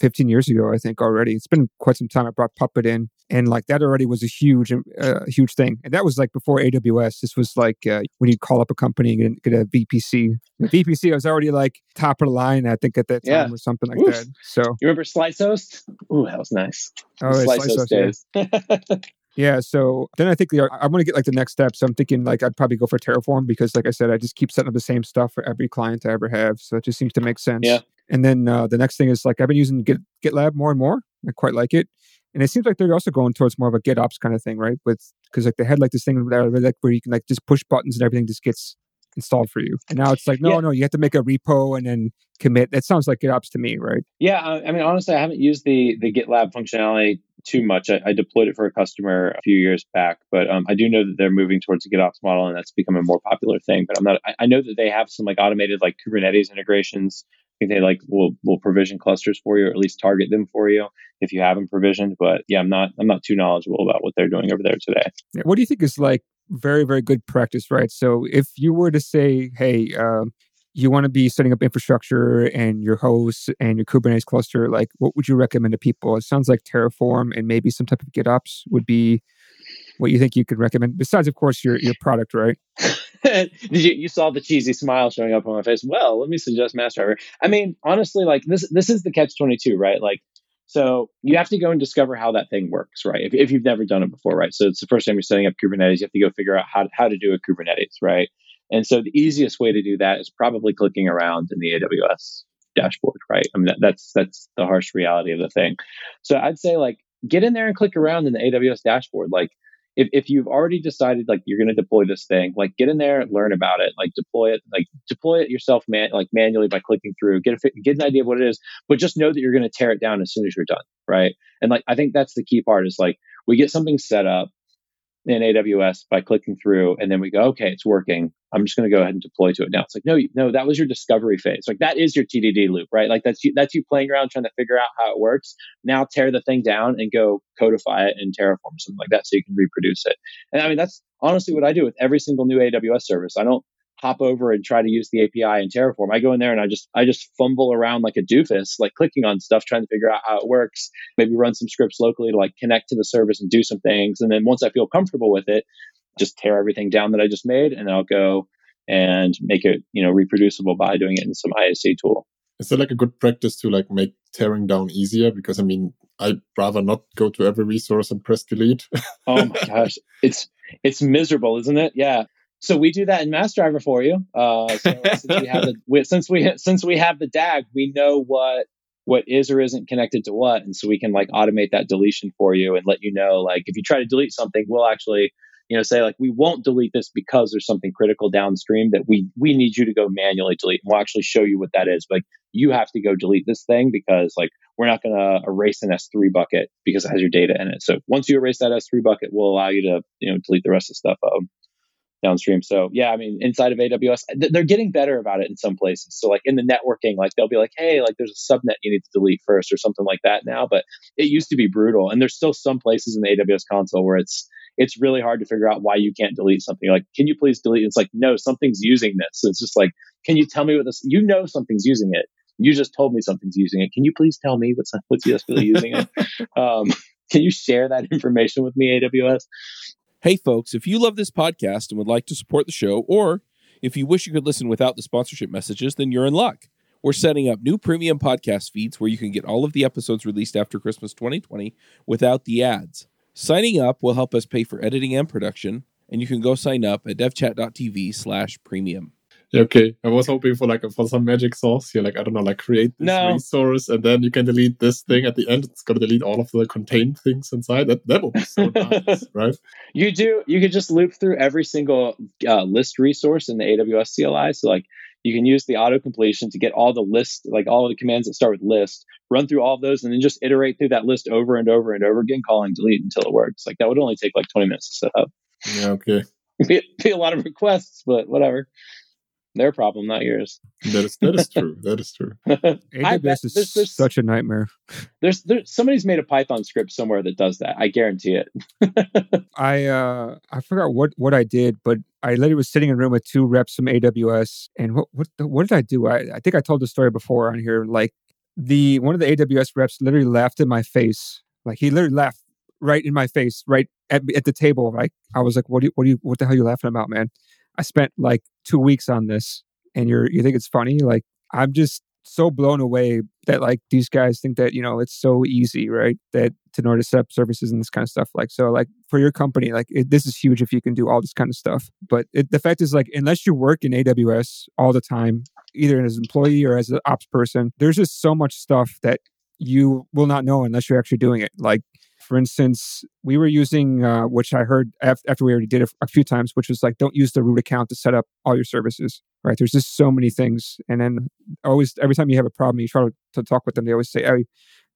15 years ago, I think already. It's been quite some time. I brought Puppet in, and like that already was a huge, uh, huge thing. And that was like before AWS. This was like uh, when you call up a company and get a VPS. The VPS was already like top of the line, I think, at that time Yeah. or something like Oof. that. So, You remember Slicehost? Ooh, that was nice. oh, Slicehost Host, yeah. Yeah, so then I think the I want to get like the next step. So I'm thinking like I'd probably go for Terraform because, like I said, I just keep setting up the same stuff for every client I ever have. So it just seems to make sense. Yeah. And then uh, the next thing is like I've been using Git, GitLab more and more. I quite like it, and it seems like they're also going towards more of a GitOps kind of thing, right? With because like they had like this thing like where you can like just push buttons and everything just gets installed for you. And now it's like no, Yeah. no, you have to make a repo and then commit. That sounds like GitOps to me, right? Yeah, I, I mean, honestly, I haven't used the the GitLab functionality too much. I, I deployed it for a customer a few years back, but um, I do know that they're moving towards a GitOps model, and that's become a more popular thing. But I'm not. I, I know that they have some like automated like Kubernetes integrations. I think they like will will provision clusters for you, or at least target them for you if you have them provisioned. But yeah, I'm not. I'm not too knowledgeable about what they're doing over there today. What do you think is like very, very good practice, right? So if you were to say, hey, um, you want to be setting up infrastructure and your hosts and your Kubernetes cluster, like what would you recommend to people? It sounds like Terraform and maybe some type of GitOps would be what you think you could recommend, besides, of course, your, your product, right? Did you you saw the cheesy smile showing up on my face? Well, let me suggest Massdriver. I mean, honestly, like this this is the catch twenty two, right? Like, so you have to go and discover how that thing works, right? If, if you've never done it before, right? So it's the first time you're setting up Kubernetes, you have to go figure out how how to do a Kubernetes, right? And so the easiest way to do that is probably clicking around in the AWS dashboard, right? I mean, that, that's that's the harsh reality of the thing. So I'd say like get in there and click around in the AWS dashboard, like if, if you've already decided like you're going to deploy this thing like get in there learn about it. Like deploy it like deploy it yourself man like manually by clicking through. Get a get an idea of what it is but just know that you're going to tear it down as soon as you're done right? And like i think that's the key part is like we get something set up in aws by clicking through and then we go okay it's working i'm just going to go ahead and deploy to it now it's like no no that was your discovery phase like that is your tdd loop right like that's you that's you playing around trying to figure out how it works now tear the thing down and go codify it in Terraform or something like that so you can reproduce it. And I mean, that's honestly what I do with every single new AWS service. I don't hop over and try to use the API in Terraform. I go in there and I just I just fumble around like a doofus, like clicking on stuff, trying to figure out how it works. Maybe run some scripts locally to like connect to the service and do some things. And then once I feel comfortable with it, just tear everything down that I just made, and I'll go and make it you know reproducible by doing it in some IaC tool. Is there like a good practice to like make tearing down easier? Because I mean, I'd rather not go to every resource and press delete. oh my gosh, it's it's miserable, isn't it? Yeah. So we do that in Massdriver for you. Uh, so since we have the we, since we since we have the DAG, we know what what is or isn't connected to what, and so we can like automate that deletion for you and let you know like if you try to delete something, we'll actually you know say like we won't delete this because there's something critical downstream that we we need you to go manually delete. And we'll actually show you what that is. Like you have to go delete this thing because like we're not going to erase an S3 bucket because it has your data in it. So once you erase that S3 bucket, we'll allow you to you know delete the rest of the stuff um, downstream. So yeah, I mean inside of AWS, th- they're getting better about it in some places. So like in the networking, like they'll be like, hey, like there's a subnet you need to delete first or something like that now. But it used to be brutal, and there's still some places in the AWS console where it's it's really hard to figure out why you can't delete something. Like, can you please delete? It's like, no, something's using this. It's just like, can you tell me what this? You know, something's using it. You just told me something's using it. Can you please tell me what's what's really using it? Um, can you share that information with me, AWS? Hey, folks, if you love this podcast and would like to support the show, or if you wish you could listen without the sponsorship messages, then you're in luck. We're setting up new premium podcast feeds where you can get all of the episodes released after Christmas 2020 without the ads. Signing up will help us pay for editing and production, and you can go sign up at devchat.tv slash premium. Okay. I was hoping for like for some magic sauce here, like I don't know, like create this No. resource and then you can delete this thing at the end. It's gonna delete all of the contained things inside. That that would be so nice, right? You do. You could just loop through every single uh, list resource in the AWS CLI. So like you can use the auto completion to get all the list, like all of the commands that start with list, run through all of those, and then just iterate through that list over and over and over again, calling delete until it works. Like that would only take like 20 minutes to set up. Yeah, okay. be, be a lot of requests, but whatever. Their problem, not yours. That is that is true. That is true. AWS is there's, there's, such a nightmare. There's there's somebody's made a Python script somewhere that does that. I guarantee it. I uh I forgot what what I did, but I literally was sitting in a room with two reps from AWS, and what what what did I do? I, I think I told the story before on here. Like the one of the AWS reps literally laughed in my face. Like he literally laughed right in my face, right at, at the table. Like I was like, "What do you, what do you, what the hell are you laughing about, man?" I spent like two weeks on this, and you're you think it's funny? Like I'm just so blown away that like these guys think that you know it's so easy, right? That in order to set up services and this kind of stuff. Like so, like for your company, like it, this is huge if you can do all this kind of stuff. But it, the fact is, like unless you work in AWS all the time, either as an employee or as an ops person, there's just so much stuff that you will not know unless you're actually doing it. Like for instance, we were using, uh, which I heard after we already did it a few times, which was like, don't use the root account to set up all your services, right? There's just so many things. And then always, every time you have a problem, you try to, to talk with them, they always say, hey,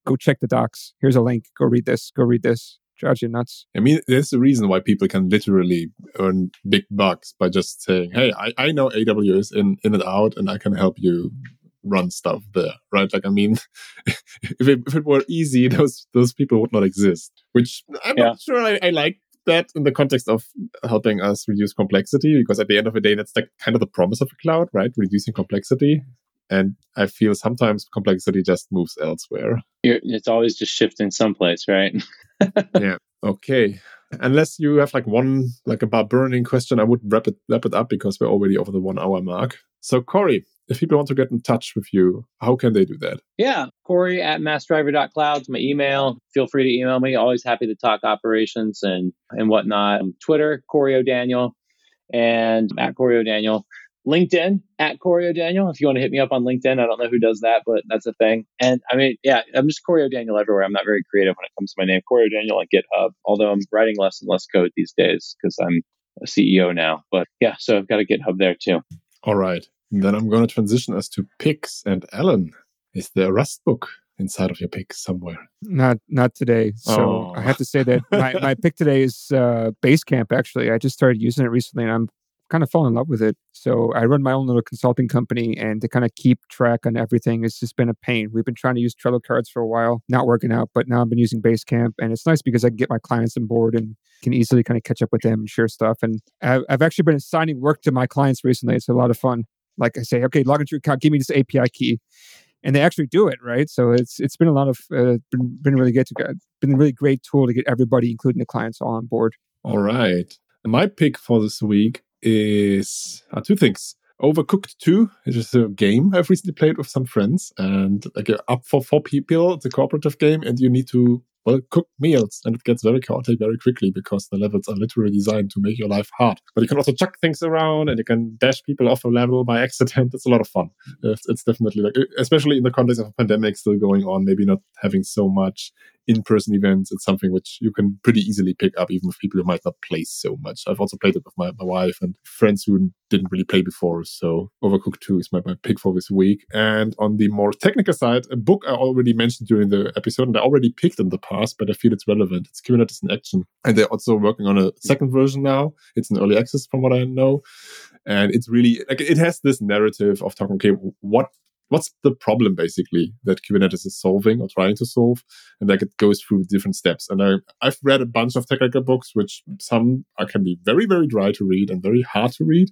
go check the docs. Here's a link. Go read this. Go read this. Drives you nuts. I mean, there's the reason why people can literally earn big bucks by just saying, hey, I, I know AWS in, in and out, and I can help you run stuff there, right? Like, I mean, if it, if it were easy, those those people would not exist. Which I'm yeah. not sure I, I like that in the context of helping us reduce complexity, because at the end of the day, that's like kind of the promise of the cloud, right? Reducing complexity. And I feel sometimes complexity just moves elsewhere. You're, it's always just shifting someplace, right? yeah. Okay. Unless you have like one like a burning question, I would wrap it wrap it up because we're already over the one hour mark. So Cory, if people want to get in touch with you, how can they do that? Yeah, Cory at massdriver.cloud is my email. Feel free to email me. Always happy to talk operations and, and whatnot. Twitter, Cory O'Daniel, and at Cory O'Daniel. LinkedIn at Cory O'Daniel. If you want to hit me up on LinkedIn, I don't know who does that, but that's a thing. And I mean, yeah, I'm just Cory O'Daniel everywhere. I'm not very creative when it comes to my name. Cory O'Daniel on GitHub, although I'm writing less and less code these days because I'm a CEO now. But yeah, so I've got a GitHub there too. All right. Then I'm going to transition us to picks. And Allen, is there a Rust book inside of your pick somewhere? Not not today. So oh. I have to say that my, my pick today is uh, Basecamp, actually. I just started using it recently and I'm kind of fallen in love with it. So I run my own little consulting company and to kind of keep track on everything it's just been a pain. We've been trying to use Trello cards for a while, not working out, but now I've been using Basecamp and it's nice because I can get my clients on board and can easily kind of catch up with them and share stuff. And I've, actually been assigning work to my clients recently. It's a lot of fun. Like I say, okay, log into your account, give me this API key, and they actually do it, right? So it's it's been a lot of uh, been, been really good to get, been a really great tool to get everybody, including the clients, all on board. All right, my pick for this week is uh, two things. Overcooked 2 it is a game I've recently played with some friends and like up for four people. It's a cooperative game and you need to well, cook meals. And it gets very chaotic very quickly because the levels are literally designed to make your life hard. But you can also chuck things around and you can dash people off a level by accident. It's a lot of fun. It's, it's definitely like, especially in the context of a pandemic still going on, maybe not having so much in-person events. It's something which you can pretty easily pick up, even with people who might not play so much. I've also played it with my, my wife and friends who didn't really play before. So Overcooked 2 is my, my pick for this week. And on the more technical side, a book I already mentioned during the episode and I already picked in the but I feel it's relevant. It's Kubernetes in Action. And they're also working on a second version now. It's an early access from what I know. And it's really like it has this narrative of talking, okay, what what's the problem basically that Kubernetes is solving or trying to solve, and like it goes through different steps. And I, I've read a bunch of technical books, which some are, can be very very dry to read and very hard to read.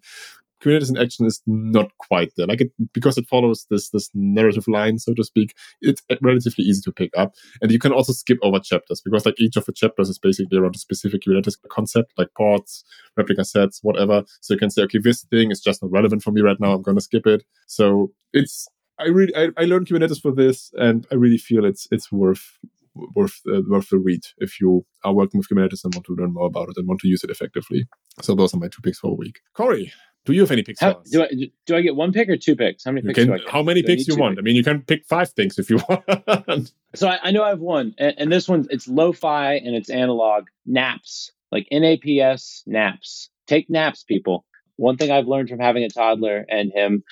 Kubernetes in action is not quite there. Like it because it follows this this narrative line, so to speak. It's relatively easy to pick up, and you can also skip over chapters because like each of the chapters is basically around a specific Kubernetes concept, like pods, replica sets, whatever. So you can say, okay, this thing is just not relevant for me right now. I'm going to skip it. So it's I really I, I learned Kubernetes for this, and I really feel it's it's worth worth uh, worth the read if you are working with Kubernetes and want to learn more about it and want to use it effectively. So those are my two picks for a week. Cory, do you have any picks? How, do I do I get one pick or two picks? How many picks can, do I get? How many do picks you want? Picks? I mean, you can pick five things if you want. so I, I, know I have one, and, and this one it's lo-fi and it's analog naps, like NAPS naps. Take naps, people. One thing I've learned from having a toddler and him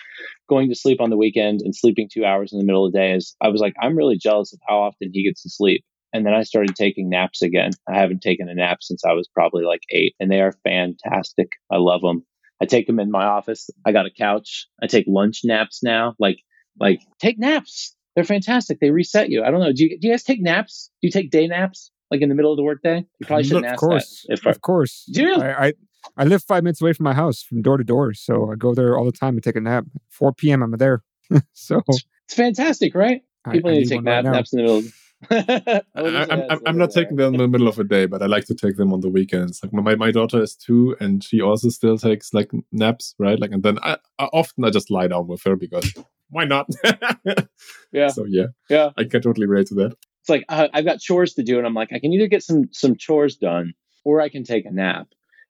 going to sleep on the weekend and sleeping two hours in the middle of the day is I was like, I'm really jealous of how often he gets to sleep. And then I started taking naps again. I haven't taken a nap since I was probably like eight, and they are fantastic. I love them. I take them in my office. I got a couch. I take lunch naps now. Like, like take naps. They're fantastic. They reset you. I don't know. Do you, do you guys take naps? Do you take day naps? Like in the middle of the workday? You probably shouldn't of ask course, that. If of course. Do you? I, I I live five minutes away from my house, from door to door, so I go there all the time and take a nap. 4 p.m. I'm there. so it's fantastic, right? People I, need to take nap, right naps in the middle. I, I'm, I'm, I'm not taking them in the middle of the day, but I like to take them on the weekends. Like my, my daughter is two, and she also still takes like naps, right? Like, and then I, I often I just lie down with her because why not? yeah. So yeah, yeah, I can totally relate to that. It's like uh, I've got chores to do, and I'm like, I can either get some some chores done, or I can take a nap.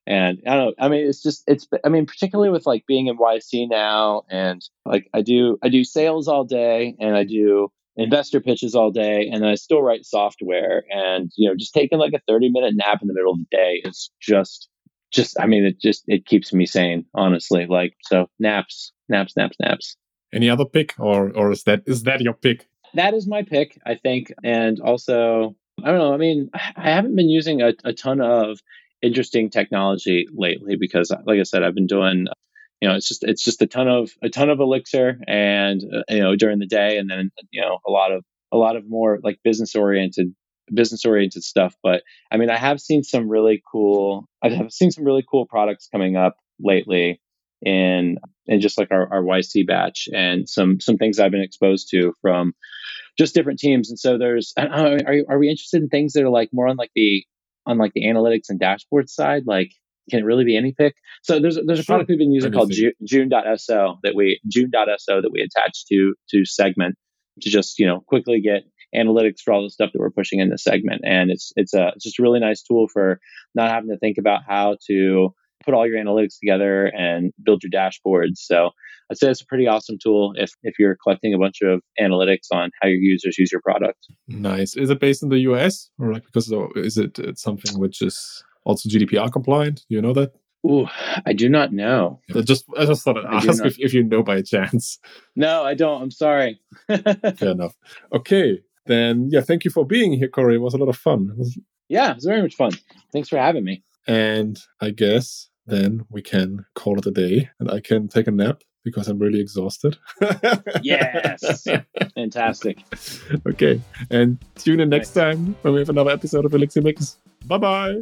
And I don't know. I mean, it's just it's. I mean, particularly with like being in YC now, and like I do I do sales all day, and I do investor pitches all day and then I still write software. And you know just taking like a 30 minute nap in the middle of the day is just just I mean it just it keeps me sane honestly. Like so naps naps naps naps. Any other pick or or is that is that your pick? That is my pick I think. And also I don't know I mean I haven't been using a, a ton of interesting technology lately because like I said I've been doing you know, it's just it's just a ton of a ton of elixir, and uh, you know during the day, and then you know a lot of a lot of more like business oriented business oriented stuff. But I mean, I have seen some really cool. I have seen some really cool products coming up lately in in just like our, our YC batch, and some some things I've been exposed to from just different teams. And so there's are are we interested in things that are like more on like the on like the analytics and dashboard side, like can it really be any pick? So there's there's a sure. product we've been using called June, June.so that we June.so that we attach to to Segment to just you know quickly get analytics for all the stuff that we're pushing in the segment, and it's it's a it's just a really nice tool for not having to think about how to put all your analytics together and build your dashboards. So I'd say it's a pretty awesome tool if if you're collecting a bunch of analytics on how your users use your product. Nice. Is it based in the US or like because is it something which is also GDPR compliant? Do you know that? Ooh, I do not know. I just I just thought I'd ask if, if you know by chance. No, I don't. I'm sorry. Fair enough. Okay, then yeah, thank you for being here, Cory. It was a lot of fun. It was... Yeah, it was very much fun. Thanks for having me. And I guess then we can call it a day, and I can take a nap because I'm really exhausted. yes, fantastic. Okay, and tune in next time when we have another episode of Elixir Mix. Bye bye.